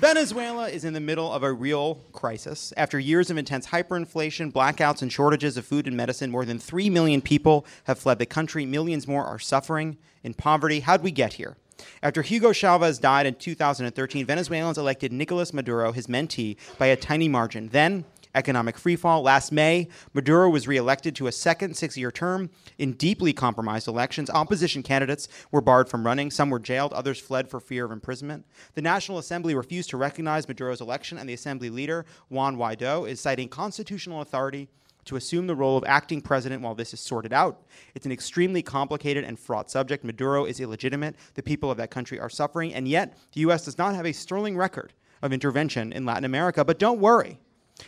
Venezuela is in the middle of a real crisis. After years of intense hyperinflation, blackouts, and shortages of food and medicine, more than 3 million people have fled the country. Millions more are suffering in poverty. How'd we get here? After Hugo Chavez died in 2013, Venezuelans elected Nicolas Maduro, his mentee, by a tiny margin. Then, economic freefall. Last May, Maduro was reelected to a second six year term in deeply compromised elections. Opposition candidates were barred from running. Some were jailed, others fled for fear of imprisonment. The National Assembly refused to recognize Maduro's election, and the Assembly leader, Juan Guaido, is citing constitutional authority to assume the role of acting president while this is sorted out. It's an extremely complicated and fraught subject. Maduro is illegitimate. The people of that country are suffering, and yet the U.S. does not have a sterling record of intervention in Latin America. But don't worry.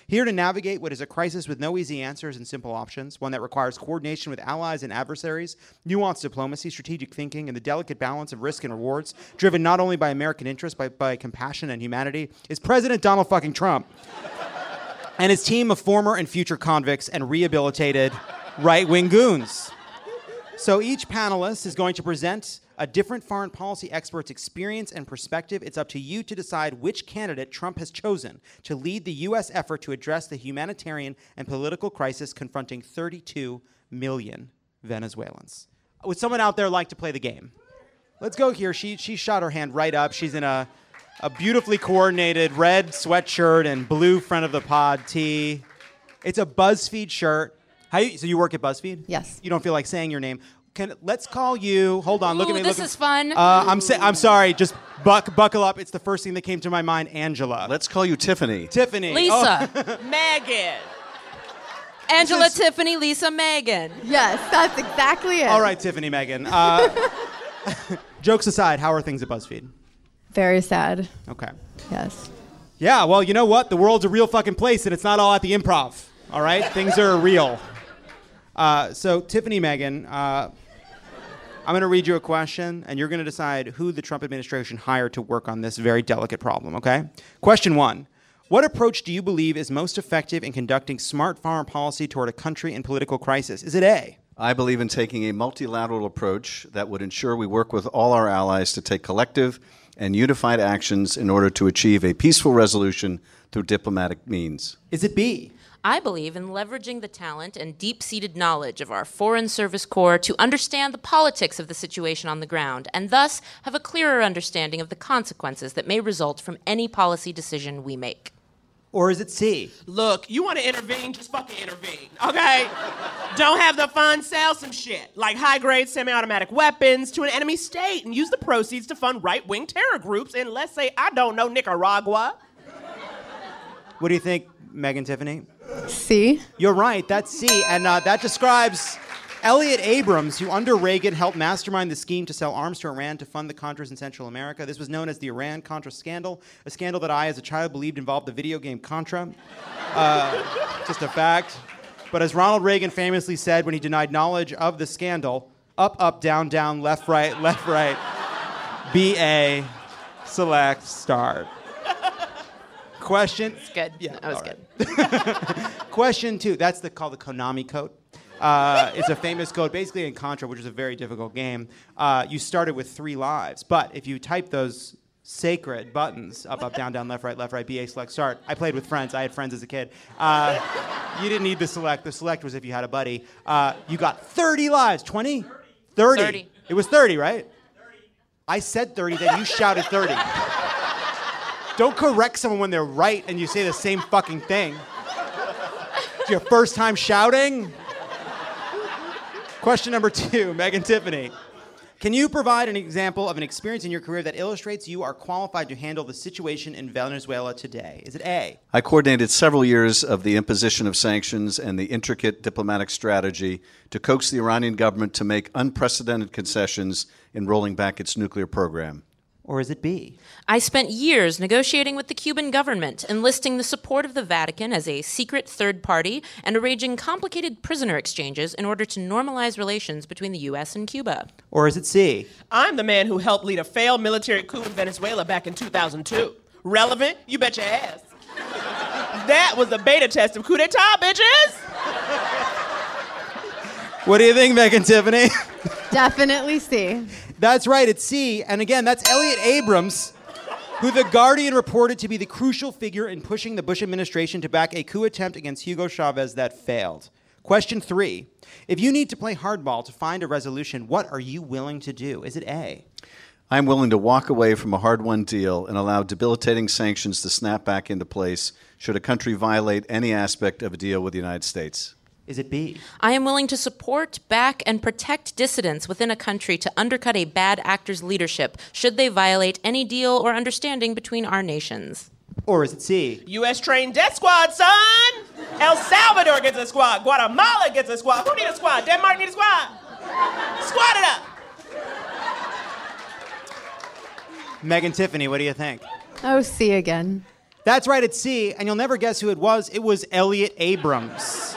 Here to navigate what is a crisis with no easy answers and simple options, one that requires coordination with allies and adversaries, nuanced diplomacy, strategic thinking, and the delicate balance of risk and rewards, driven not only by American interests, but by compassion and humanity, is President Donald fucking Trump and his team of former and future convicts and rehabilitated right wing goons. So each panelist is going to present a different foreign policy expert's experience and perspective. It's up to you to decide which candidate Trump has chosen to lead the U.S. effort to address the humanitarian and political crisis confronting 32 million Venezuelans. Would someone out there like to play the game? Let's go here. She, she shot her hand right up. She's in a, a beautifully coordinated red sweatshirt and blue front of the pod tee. It's a BuzzFeed shirt. How you, so you work at BuzzFeed? Yes. You don't feel like saying your name. Can let's call you. Hold on. look at me. this look at- is fun. Uh, I'm sa- I'm sorry. Just buck buckle up. It's the first thing that came to my mind. Angela. Let's call you Tiffany. Tiffany. Lisa. Oh, Megan. Angela, is- Tiffany, Lisa, Megan. Yes, that's exactly it. all right, Tiffany, Megan. Uh, jokes aside, how are things at BuzzFeed? Very sad. Okay. Yes. Yeah. Well, you know what? The world's a real fucking place, and it's not all at the improv. All right. things are real. Uh, so, Tiffany, Megan. Uh, I'm going to read you a question, and you're going to decide who the Trump administration hired to work on this very delicate problem, okay? Question one What approach do you believe is most effective in conducting smart foreign policy toward a country in political crisis? Is it A? I believe in taking a multilateral approach that would ensure we work with all our allies to take collective and unified actions in order to achieve a peaceful resolution through diplomatic means. Is it B? I believe in leveraging the talent and deep seated knowledge of our Foreign Service Corps to understand the politics of the situation on the ground and thus have a clearer understanding of the consequences that may result from any policy decision we make. Or is it C? Look, you want to intervene, just fucking intervene, okay? Don't have the funds, sell some shit, like high grade semi automatic weapons to an enemy state and use the proceeds to fund right wing terror groups in, let's say, I don't know, Nicaragua. What do you think, Megan Tiffany? C. You're right. That's C, and uh, that describes Elliott Abrams, who under Reagan helped mastermind the scheme to sell arms to Iran to fund the Contras in Central America. This was known as the Iran Contra scandal, a scandal that I, as a child, believed involved the video game Contra. Uh, just a fact. But as Ronald Reagan famously said when he denied knowledge of the scandal, up, up, down, down, left, right, left, right, B A, select, start. Question. It's Good. Yeah, that was good. right. Question two. That's the, called the Konami code. Uh, it's a famous code, basically in Contra, which is a very difficult game. Uh, you started with three lives, but if you type those sacred buttons up, up, down, down, left, right, left, right, BA, select, start. I played with friends. I had friends as a kid. Uh, you didn't need the select. The select was if you had a buddy. Uh, you got 30 lives. 20? 30. 30. It was 30, right? 30. I said 30, then you shouted 30. Don't correct someone when they're right and you say the same fucking thing. It's your first time shouting? Question number two, Megan Tiffany. Can you provide an example of an experience in your career that illustrates you are qualified to handle the situation in Venezuela today? Is it A? I coordinated several years of the imposition of sanctions and the intricate diplomatic strategy to coax the Iranian government to make unprecedented concessions in rolling back its nuclear program. Or is it B? I spent years negotiating with the Cuban government, enlisting the support of the Vatican as a secret third party, and arranging complicated prisoner exchanges in order to normalize relations between the U.S. and Cuba. Or is it C? I'm the man who helped lead a failed military coup in Venezuela back in 2002. Relevant? You bet your ass. That was the beta test of coup d'etat, bitches! What do you think, Megan Tiffany? Definitely C. That's right, it's C. And again, that's Elliott Abrams, who The Guardian reported to be the crucial figure in pushing the Bush administration to back a coup attempt against Hugo Chavez that failed. Question three If you need to play hardball to find a resolution, what are you willing to do? Is it A? I'm willing to walk away from a hard won deal and allow debilitating sanctions to snap back into place should a country violate any aspect of a deal with the United States. Is it B? I am willing to support, back, and protect dissidents within a country to undercut a bad actor's leadership should they violate any deal or understanding between our nations. Or is it C? U.S. trained death squad, son. El Salvador gets a squad. Guatemala gets a squad. Who need a squad? Denmark need a squad. Squad it up. Megan Tiffany, what do you think? Oh, C again. That's right, it's C, and you'll never guess who it was. It was Elliott Abrams.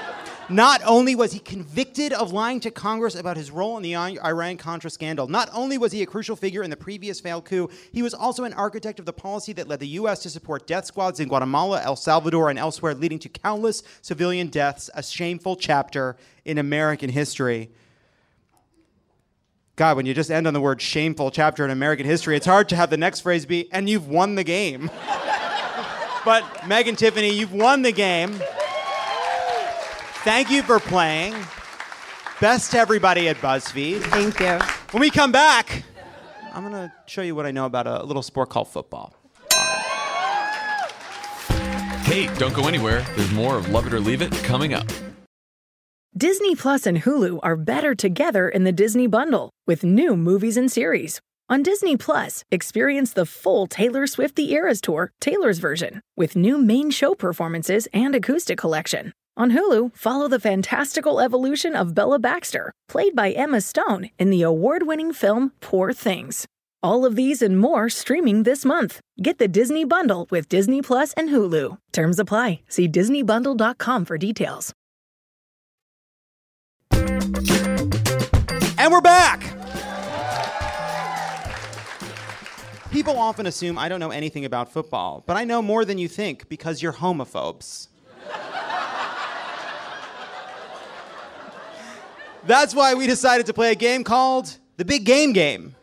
Not only was he convicted of lying to Congress about his role in the Iran Contra scandal, not only was he a crucial figure in the previous failed coup, he was also an architect of the policy that led the U.S. to support death squads in Guatemala, El Salvador, and elsewhere, leading to countless civilian deaths, a shameful chapter in American history. God, when you just end on the word shameful chapter in American history, it's hard to have the next phrase be, and you've won the game. but Megan Tiffany, you've won the game. Thank you for playing. Best to everybody at BuzzFeed. Thank you. When we come back, I'm going to show you what I know about a little sport called football. Hey, don't go anywhere. There's more of Love It or Leave It coming up. Disney Plus and Hulu are better together in the Disney bundle with new movies and series. On Disney Plus, experience the full Taylor Swift The Eras Tour, Taylor's version, with new main show performances and acoustic collection. On Hulu, follow the fantastical evolution of Bella Baxter, played by Emma Stone in the award winning film Poor Things. All of these and more streaming this month. Get the Disney Bundle with Disney Plus and Hulu. Terms apply. See DisneyBundle.com for details. And we're back! People often assume I don't know anything about football, but I know more than you think because you're homophobes. That's why we decided to play a game called the Big Game Game.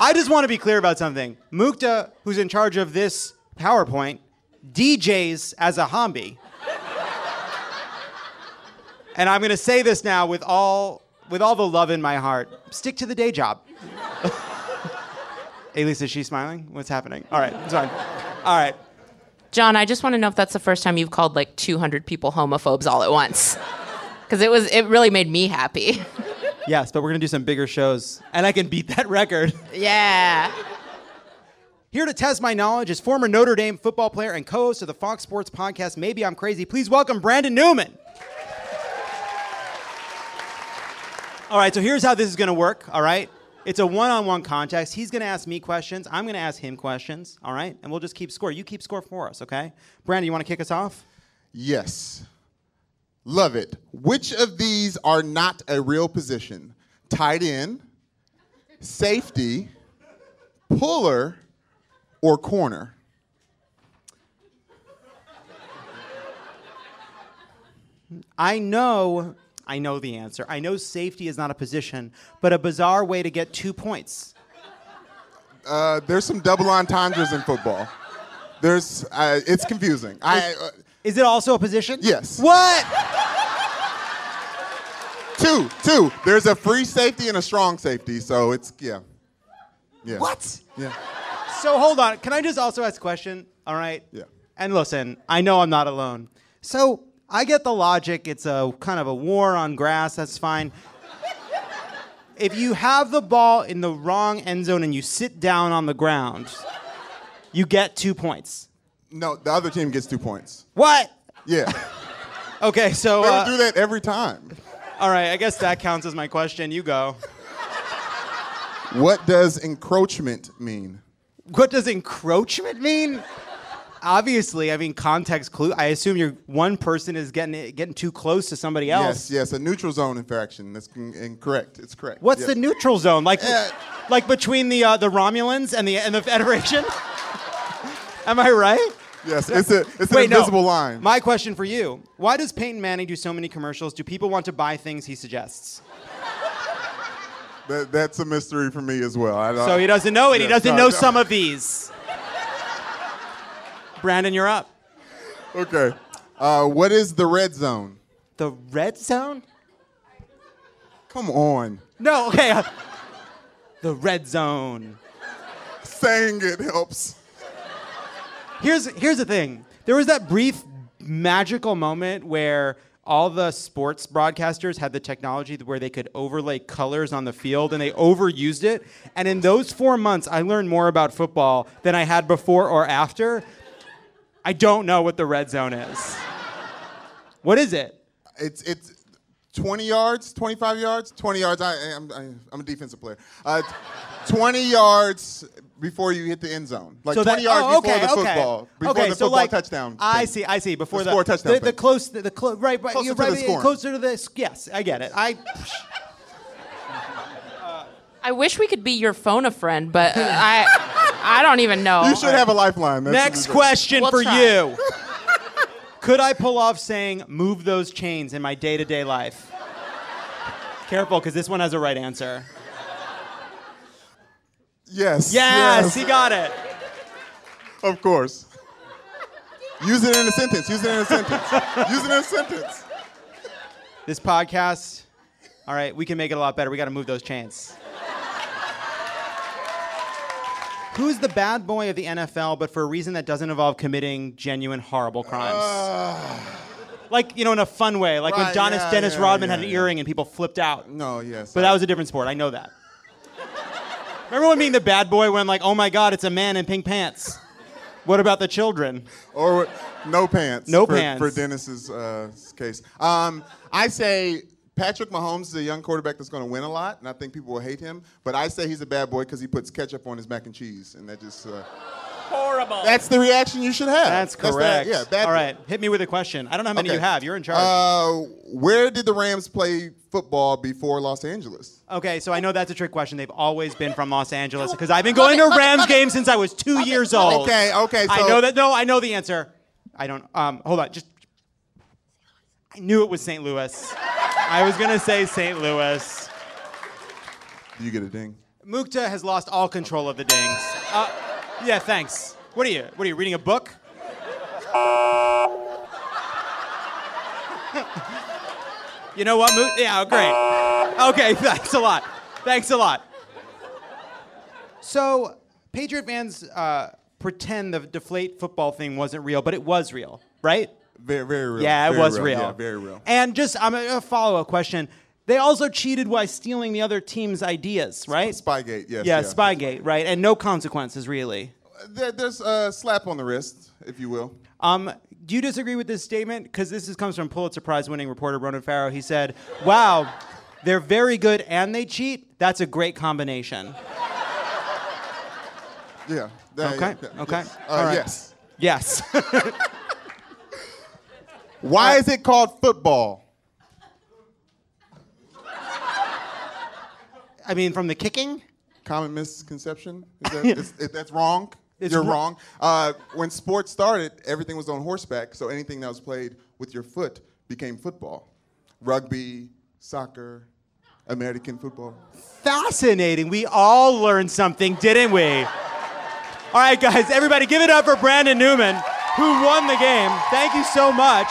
I just want to be clear about something. Mukta, who's in charge of this PowerPoint, DJs as a hobby. and I'm going to say this now with all with all the love in my heart. Stick to the day job. Lisa, is she smiling? What's happening? All right, it's fine. All right. John, I just want to know if that's the first time you've called like 200 people homophobes all at once. Because it was, it really made me happy. Yes, but we're gonna do some bigger shows, and I can beat that record. yeah. Here to test my knowledge is former Notre Dame football player and co-host of the Fox Sports podcast. Maybe I'm crazy. Please welcome Brandon Newman. All right, so here's how this is gonna work. All right, it's a one-on-one context. He's gonna ask me questions. I'm gonna ask him questions. All right, and we'll just keep score. You keep score for us, okay? Brandon, you want to kick us off? Yes. Love it. Which of these are not a real position? Tight end, safety, puller, or corner? I know, I know the answer. I know safety is not a position, but a bizarre way to get two points. Uh, there's some double entendres in football. There's, uh, it's confusing. I, uh, Is it also a position? Yes. What? two, two. There's a free safety and a strong safety, so it's yeah, yeah. What? Yeah. So hold on. Can I just also ask a question? All right. Yeah. And listen, I know I'm not alone. So I get the logic. It's a kind of a war on grass. That's fine. if you have the ball in the wrong end zone and you sit down on the ground, you get two points. No, the other team gets two points. What? Yeah. Okay, so They uh, do that every time. all right. I guess that counts as my question. You go. What does encroachment mean? What does encroachment mean? Obviously, I mean context clue. I assume you're one person is getting getting too close to somebody else. Yes, yes, a neutral zone infraction. That's in- incorrect. It's correct. What's Yes. the neutral zone? Like, Uh, like between the uh, the Romulans and the and the Federation? Am I right? Yes, it's a it's an Wait, no. line. My question for you: Why does Peyton Manning do so many commercials? Do people want to buy things he suggests? That, that's a mystery for me as well. I So he doesn't know it. he doesn't no, know no. some of these. Brandon, you're up. Okay. Uh, what is the red zone? The red zone? Come on. No, okay. uh, the red zone. Saying it helps. Here's here's the thing. There was that brief magical moment where all the sports broadcasters had the technology where they could overlay colors on the field and they overused it. And in those 4 months I learned more about football than I had before or after. I don't know what the red zone is. What is it? It's it's 20 yards, 25 yards, 20 yards. I, I'm, I, I'm a defensive player. Uh, 20 yards before you hit the end zone. Like So 20 that- yards oh, before okay, the okay. football. Before okay, the so football like, touchdown. I thing. see, I see. Before The the, score touchdown the, the close, the, the clo- right, right, Closer you're to the right, scoring. closer to this. Yes, I get it. I. I wish we could be your phone a friend, but I I don't even know. You should have a lifeline. That's Next question We'll for try. you. Could I pull off saying "move those chains" in my day-to-day life? Careful, because this one has a right answer. Yes. Yes, he got it. Of course. Use it in a sentence. Use it in a sentence. Use it in a sentence. This podcast. All right, we can make it a lot better. We got to move those chains. Who's the bad boy of the NFL, but for a reason that doesn't involve committing genuine horrible crimes? like you know, in a fun way, like when Right, Donis yeah, Dennis yeah, Rodman yeah, had an earring and people flipped out. No, yes. But that was a different sport. I know that. Remember when being the bad boy when like, oh my God, it's a man in pink pants. What about the children? Or no pants. No for, pants. For Dennis's uh, case. Um, I say Patrick Mahomes is a young quarterback that's going to win a lot, and I think people will hate him. But I say he's a bad boy because he puts ketchup on his mac and cheese, and that just. Uh, Horrible. that's the reaction you should have. That's that- correct. yeah, bad All boy. hit me with a question. I don't know how many Okay. you have. You're in charge. Uh, where did the Rams play football before Los Angeles? okay, so I know that's a trick question. They've always been from Los Angeles because I've been going to Rams games since I was two years old. Okay, okay. So I know that. No, I know the answer. I don't. Um, hold on. Just. I knew it was St. Louis. I was gonna say St. Louis. You get a ding. Mukta has lost all control of the dings. Uh, yeah, thanks. What are you? What are you reading a book? you know what, Moot? Yeah, great. Okay, thanks a lot. Thanks a lot. So, Patriot fans uh, pretend the deflate football thing wasn't real, but it was real, right? Very, very real. Yeah, it Very was real. Yeah, very real. And just I'm a, a follow-up question. They also cheated by stealing the other team's ideas, right? Spygate, yes. yeah, yeah. Spygate, right? And no consequences, really. There, there's a slap on the wrist, if you will. Um, do you disagree with this statement? Because this is, comes from Pulitzer Prize-winning reporter Ronan Farrow. He said, "Wow, they're very good and they cheat. That's a great combination." Yeah. that- Okay. yeah, Okay. Yes. Uh, All right. yes. Yes. Why is it called football? I mean, from the kicking. Common misconception. Is that, is, is- that's wrong. It's You're wro- wrong. Uh, when sports started, everything was on horseback, so anything that was played with your foot became football. Rugby, soccer, American football. Fascinating. We all learned something, didn't we? All right, guys, everybody give it up for Brandon Newman, who won the game. Thank you so much.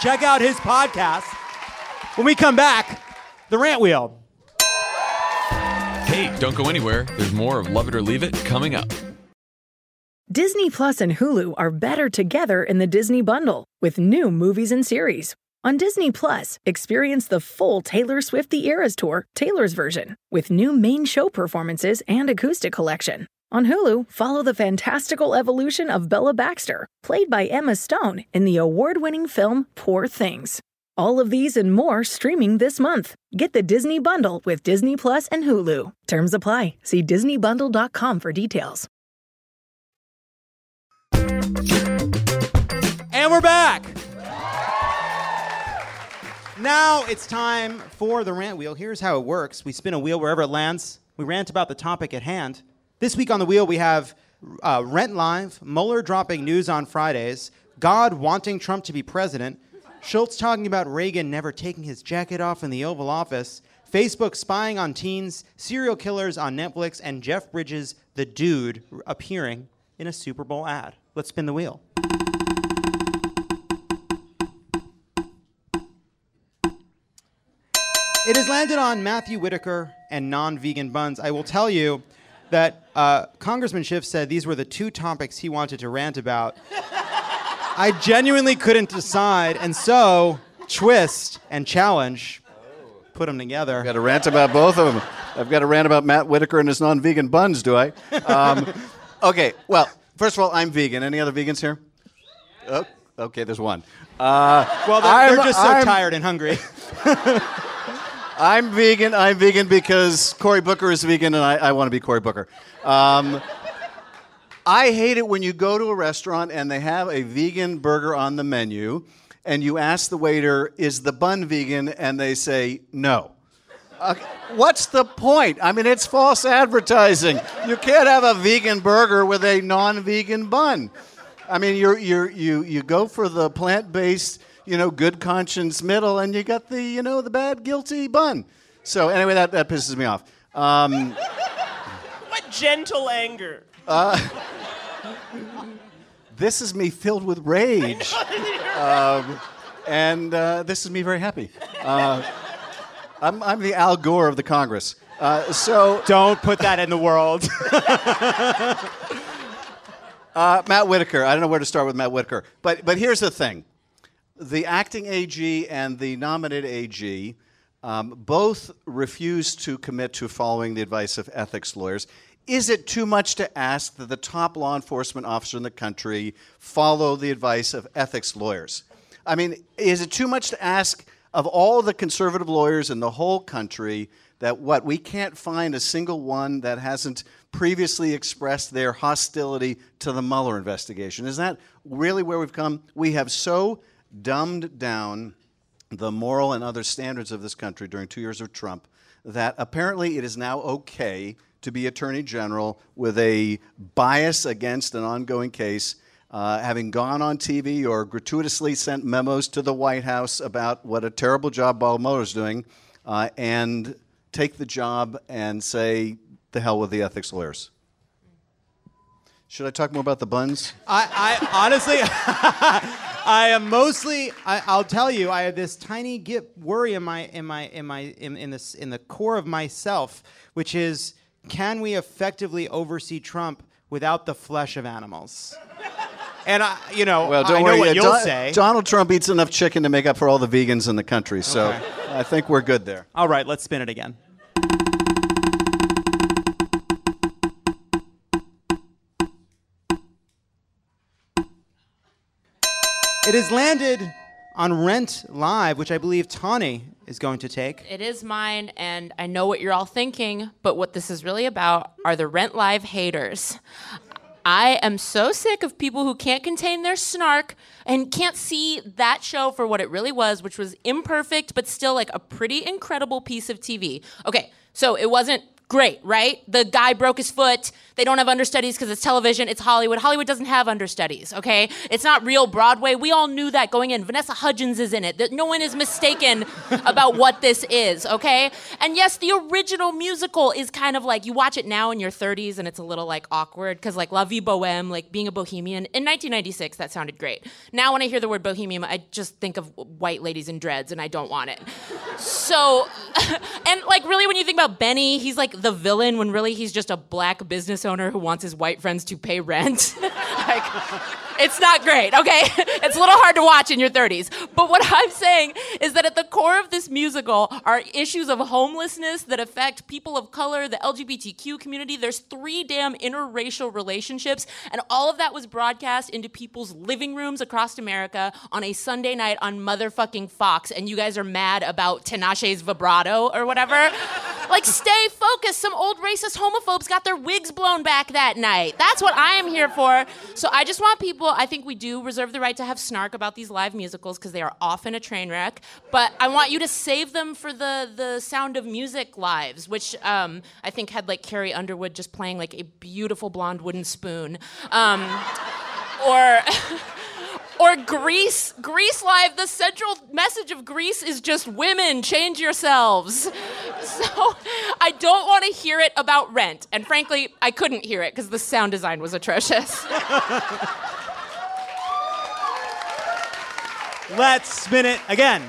Check out his podcast. When we come back, the rant wheel. Hey, don't go anywhere. There's more of Love It or Leave It coming up. Disney Plus and Hulu are better together in the Disney bundle with new movies and series. On Disney Plus, experience the full Taylor Swift The Eras Tour, Taylor's version, with new main show performances and acoustic collection. On Hulu, follow the fantastical evolution of Bella Baxter, played by Emma Stone in the award winning film Poor Things. All of these and more streaming this month. Get the Disney Bundle with Disney Plus and Hulu. Terms apply. See DisneyBundle.com for details. And we're back. Now it's time for the rant wheel. Here's how it works we spin a wheel wherever it lands, we rant about the topic at hand. This week on the wheel, we have uh, Rent Live, Mueller dropping news on Fridays, God wanting Trump to be president, Schultz talking about Reagan never taking his jacket off in the Oval Office, Facebook spying on teens, serial killers on Netflix, and Jeff Bridges, the dude, appearing in a Super Bowl ad. Let's spin the wheel. It has landed on Matthew Whitaker and non-vegan buns. I will tell you that uh, Congressman Schiff said these were the two topics he wanted to rant about. I genuinely couldn't decide, and so twist and challenge put them together. I've Got to rant about both of them. I've got to rant about Matt Whitaker and his non-vegan buns, do I? Um, okay. Well, first of all, I'm vegan. Any other vegans here? Oh, okay, there's one. Uh, Well, they're, they're just so I'm- tired and hungry. I'm vegan. I'm vegan because Cory Booker is vegan, and I, I want to be Cory Booker. Um, I hate it when you go to a restaurant and they have a vegan burger on the menu, and you ask the waiter, "Is the bun vegan?" and they say no. Uh, what's the point? I mean, it's false advertising. You can't have a vegan burger with a non-vegan bun. I mean, you're, you're, you you go for the plant-based, you know, good conscience middle, and you got the you know the bad guilty bun. So anyway, that that pisses me off. Um, What gentle anger. uh, this is me filled with rage, um, and uh, this is me very happy. Uh, I'm, I'm the Al Gore of the Congress. Uh, so don't put that in the world. uh, Matt Whitaker. I don't know where to start with Matt Whitaker, but but here's the thing: the acting AG and the nominated AG um, both refused to commit to following the advice of ethics lawyers. Is it too much to ask that the top law enforcement officer in the country follow the advice of ethics lawyers? I mean, is it too much to ask of all the conservative lawyers in the whole country that what we can't find a single one that hasn't previously expressed their hostility to the Mueller investigation? Is that really where we've come? We have so dumbed down the moral and other standards of this country during two years of Trump that apparently it is now okay to be attorney general with a bias against an ongoing case, uh, having gone on TV or gratuitously sent memos to the White House about what a terrible job Bob is doing, uh, and take the job and say, the hell with the ethics lawyers. Should I talk more about the buns? I, I honestly, I am mostly. I, I'll tell you, I have this tiny gip worry in my in my in my in, in this in the core of myself, which is, can we effectively oversee Trump without the flesh of animals? And I, you know, Well, don't I worry. know what uh, you'll Don- say. Donald Trump eats enough chicken to make up for all the vegans in the country, so Okay. I think we're good there. All right, let's spin it again. It has landed on Rent Live, which I believe Tawny is going to take. It is mine, and I know what you're all thinking, but what this is really about are the Rent Live haters. I am so sick of people who can't contain their snark and can't see that show for what it really was, which was imperfect, but still like a pretty incredible piece of TV. Okay, so it wasn't great, right? The guy broke his foot. They don't have understudies because it's television. It's Hollywood. Hollywood doesn't have understudies, okay? It's not real Broadway. We all knew that going in. Vanessa Hudgens is in it. That no one is mistaken about what this is, okay? And yes, the original musical is kind of like you watch it now in your 30s and it's a little like awkward because like La Vie Boheme, like being a bohemian in 1996, that sounded great. Now when I hear the word bohemian, I just think of white ladies in dreads and I don't want it. So, and like really when you think about Benny, he's like the villain when really he's just a black business owner who wants his white friends to pay rent. like, it's not great, okay? It's a little hard to watch in your 30s. But what I'm saying is that at the core of this musical are issues of homelessness that affect people of color, the LGBTQ community. There's three damn interracial relationships, and all of that was broadcast into people's living rooms across America on a Sunday night on motherfucking Fox, and you guys are mad about Tinashe's vibrato or whatever. like, stay focused. Some old racist homophobes got their wigs blown back that night. That's what I am here for. So I just want people, I think we do reserve the right to have snark about these live musicals because they are often a train wreck. But I want you to save them for the, the Sound of Music lives, which um, I think had like Carrie Underwood just playing like a beautiful blonde wooden spoon. Um, or. Or Grease, Grease Live, the central message of Grease is just women, change yourselves. So I don't want to hear it about rent. And frankly, I couldn't hear it because the sound design was atrocious. Let's spin it again.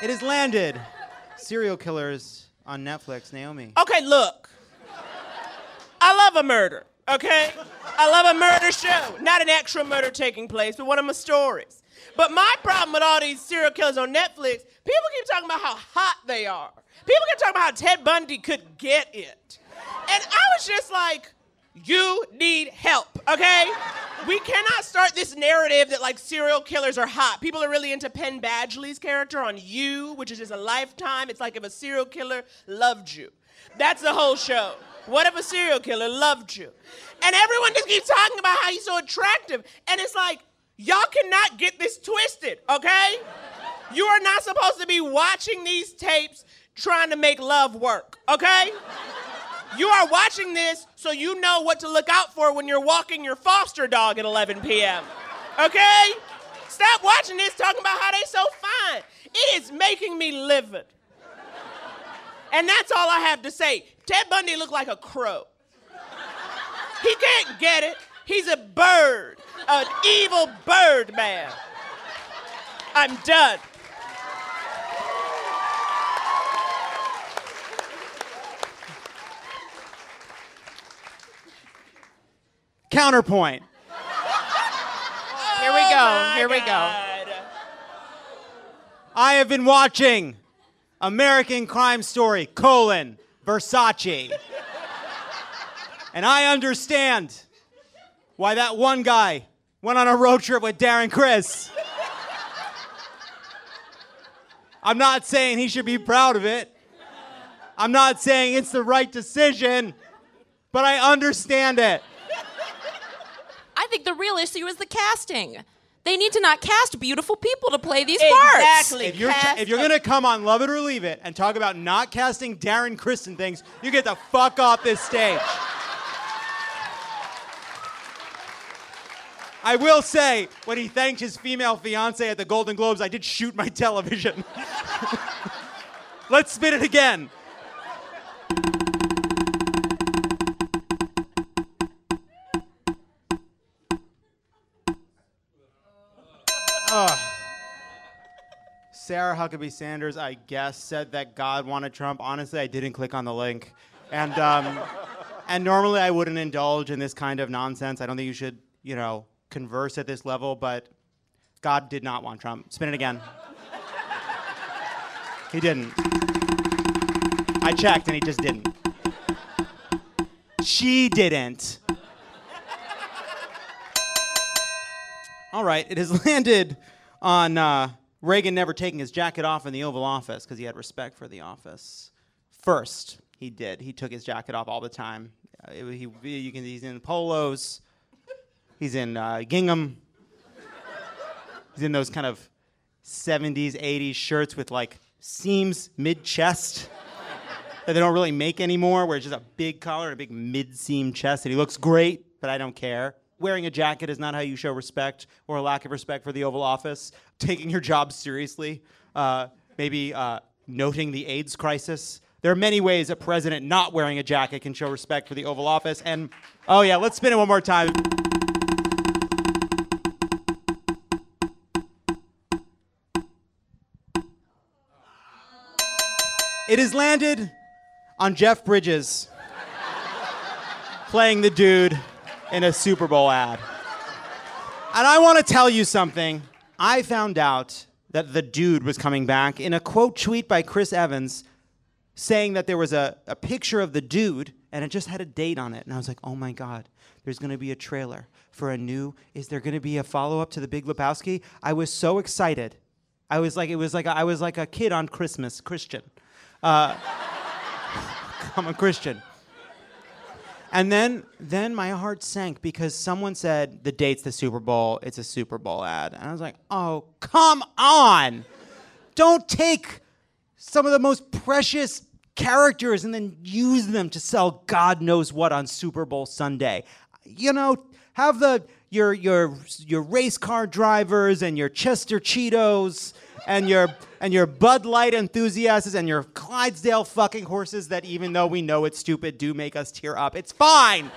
It has landed. Serial killers on Netflix, Naomi. Okay, look. I love a murder, okay? I love a murder show. Not an actual murder taking place, but one of my stories. But my problem with all these serial killers on Netflix, people keep talking about how hot they are. People keep talking about how Ted Bundy could get it. And I was just like, you need help, okay? We cannot start this narrative that like serial killers are hot. People are really into Penn Badgley's character on You, which is just a lifetime. It's like if a serial killer loved you. That's the whole show. What if a serial killer loved you? And everyone just keeps talking about how he's so attractive. And it's like, y'all cannot get this twisted, okay? You are not supposed to be watching these tapes trying to make love work, okay? You are watching this so you know what to look out for when you're walking your foster dog at 11 p.m. Okay? Stop watching this talking about how they so fine. It is making me livid. And that's all I have to say. Ted Bundy looked like a crow. He can't get it. He's a bird, an evil bird man. I'm done. Counterpoint. Here we go. Oh here we go. I have been watching American Crime Story, colon, Versace. and I understand why that one guy went on a road trip with Darren Criss. I'm not saying he should be proud of it. I'm not saying it's the right decision, but I understand it. I think the real issue is the casting. They need to not cast beautiful people to play these parts. Exactly. If you're, Cast if you're gonna come on Love It or Leave It and talk about not casting Darren Criss and things, you get the fuck off this stage. I will say, when he thanked his female fiance at the Golden Globes, I did shoot my television. Let's spin it again. Ugh. Sarah Huckabee Sanders, I guess, said that God wanted Trump. Honestly, I didn't click on the link. And, um, and normally I wouldn't indulge in this kind of nonsense. I don't think you should, you know, converse at this level, but God did not want Trump. Spin it again. He didn't. I checked and he just didn't. She didn't. All right, it has landed on uh, Reagan never taking his jacket off in the Oval Office because he had respect for the office. First, he did. He took his jacket off all the time. Uh, it- he, you can, he's in polos. He's in uh, gingham. He's in those kind of 70s, 80s shirts with like seams mid chest that they don't really make anymore, where it's just a big collar and a big mid seam chest. And he looks great, but I don't care. Wearing a jacket is not how you show respect or a lack of respect for the Oval Office. Taking your job seriously, uh, maybe uh, noting the AIDS crisis. There are many ways a president not wearing a jacket can show respect for the Oval Office. And oh, yeah, let's spin it one more time. It has landed on Jeff Bridges playing the dude in a Super Bowl ad. And I want to tell you something. I found out that the dude was coming back in a quote tweet by Chris Evans saying that there was a, a picture of the dude and it just had a date on it. And I was like, oh my God, there's going to be a trailer for a new, is there going to be a follow up to The Big Lebowski? I was so excited. I was like, it was like, a, I was like a kid on Christmas, Christian. Uh, I'm a Christian. And then, then my heart sank because someone said the date's the Super Bowl. It's a Super Bowl ad, and I was like, "Oh, come on! Don't take some of the most precious characters and then use them to sell God knows what on Super Bowl Sunday. You know, have the your your your race car drivers and your Chester Cheetos and your and your Bud Light enthusiasts and your Clydesdale fucking horses that even though we know it's stupid do make us tear up. It's fine.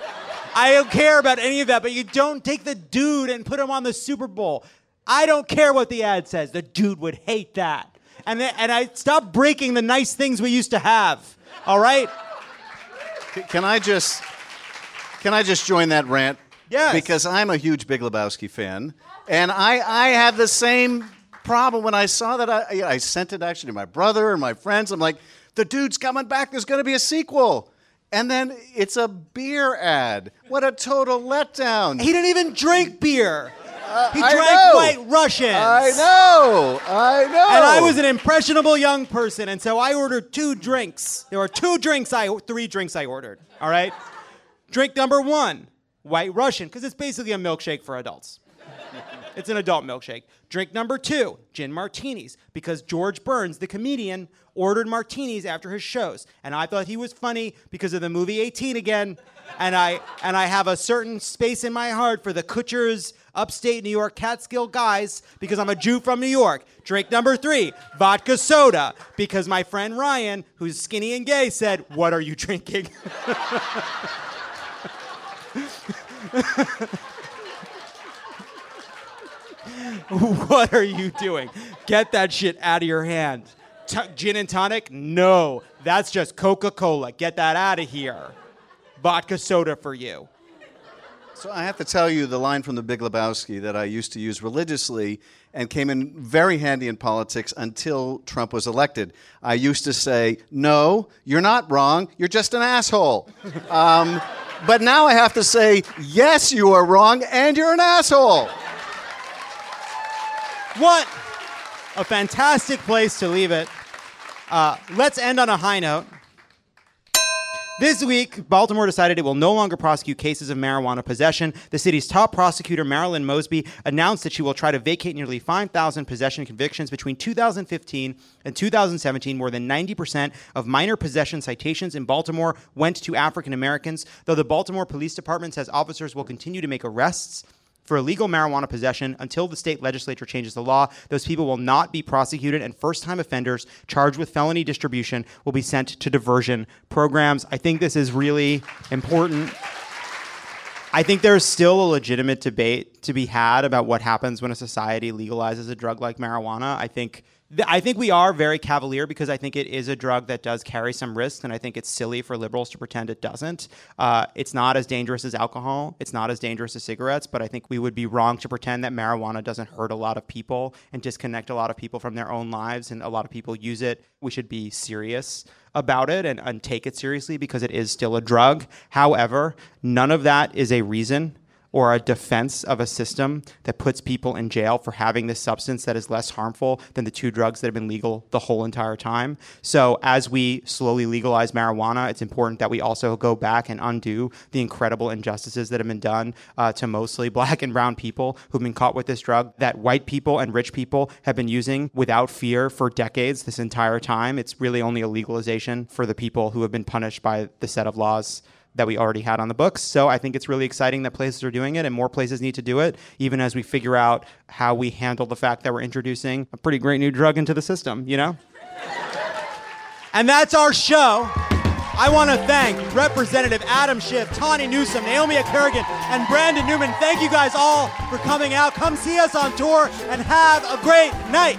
I don't care about any of that, but you don't take the dude and put him on the Super Bowl. I don't care what the ad says. The dude would hate that. and then, and I stop breaking the nice things we used to have. All right? Can I just can I just join that rant? Yes. Because I'm a huge Big Lebowski fan, and I I have the same problem when I saw that. I I sent it actually to my brother and my friends. I'm like, the dude's coming back. There's going to be a sequel. And then it's a beer ad. What a total letdown. He didn't even drink beer. Uh, he drank. White Russians. I know. I know. And I was an impressionable young person, and so I ordered two drinks. There were two drinks I three drinks I ordered. All right. Drink number one, White Russian, because it's basically a milkshake for adults. It's an adult milkshake. Drink number two, gin martinis, because George Burns, the comedian, ordered martinis after his shows, and I thought he was funny because of the movie 18 again, and I and I have a certain space in my heart for the Kutchers, upstate New York Catskill guys, because I'm a Jew from New York. Drink number three, vodka soda, because my friend Ryan, who's skinny and gay, said, "What are you drinking?" what are you doing? Get that shit out of your hand. T- gin and tonic? No, that's just Coca Cola. Get that out of here. Vodka soda for you. So I have to tell you the line from The Big Lebowski that I used to use religiously and came in very handy in politics until Trump was elected. I used to say, "No, you're not wrong. You're just an asshole." um, but now I have to say, "Yes, you are wrong, and you're an asshole." What a fantastic place to leave it. Uh, let's end on a high note. This week, Baltimore decided it will no longer prosecute cases of marijuana possession. The city's top prosecutor, Marilyn Mosby, announced that she will try to vacate nearly 5,000 possession convictions between 2015 and 2017. More than 90% of minor possession citations in Baltimore went to African Americans, though the Baltimore Police Department says officers will continue to make arrests for illegal marijuana possession until the state legislature changes the law. Those people will not be prosecuted, and first time offenders charged with felony distribution will be sent to diversion programs. I think this is really important. I think there's still a legitimate debate to be had about what happens when a society legalizes a drug like marijuana. I think I think we are very cavalier because I think it is a drug that does carry some risks, and I think it's silly for liberals to pretend it doesn't. Uh, it's not as dangerous as alcohol. It's not as dangerous as cigarettes, but I think we would be wrong to pretend that marijuana doesn't hurt a lot of people and disconnect a lot of people from their own lives, and a lot of people use it. We should be serious about it and, and take it seriously because it is still a drug. However, none of that is a reason or a defense of a system that puts people in jail for having this substance that is less harmful than the two drugs that have been legal the whole entire time. So, as we slowly legalize marijuana, it's important that we also go back and undo the incredible injustices that have been done uh, to mostly black and brown people who've been caught with this drug that white people and rich people have been using without fear for decades this entire time. It's really only a legalization for the people who have been punished by the set of laws that we already had on the books. So I think it's really exciting that places are doing it and more places need to do it, even as we figure out how we handle the fact that we're introducing a pretty great new drug into the system, you know? and that's our show. I want to thank Representative Adam Schiff, Tawny Newsome, Naomi Ekperigin, and Brandon Newman. Thank you guys all for coming out. Come see us on tour and have a great night.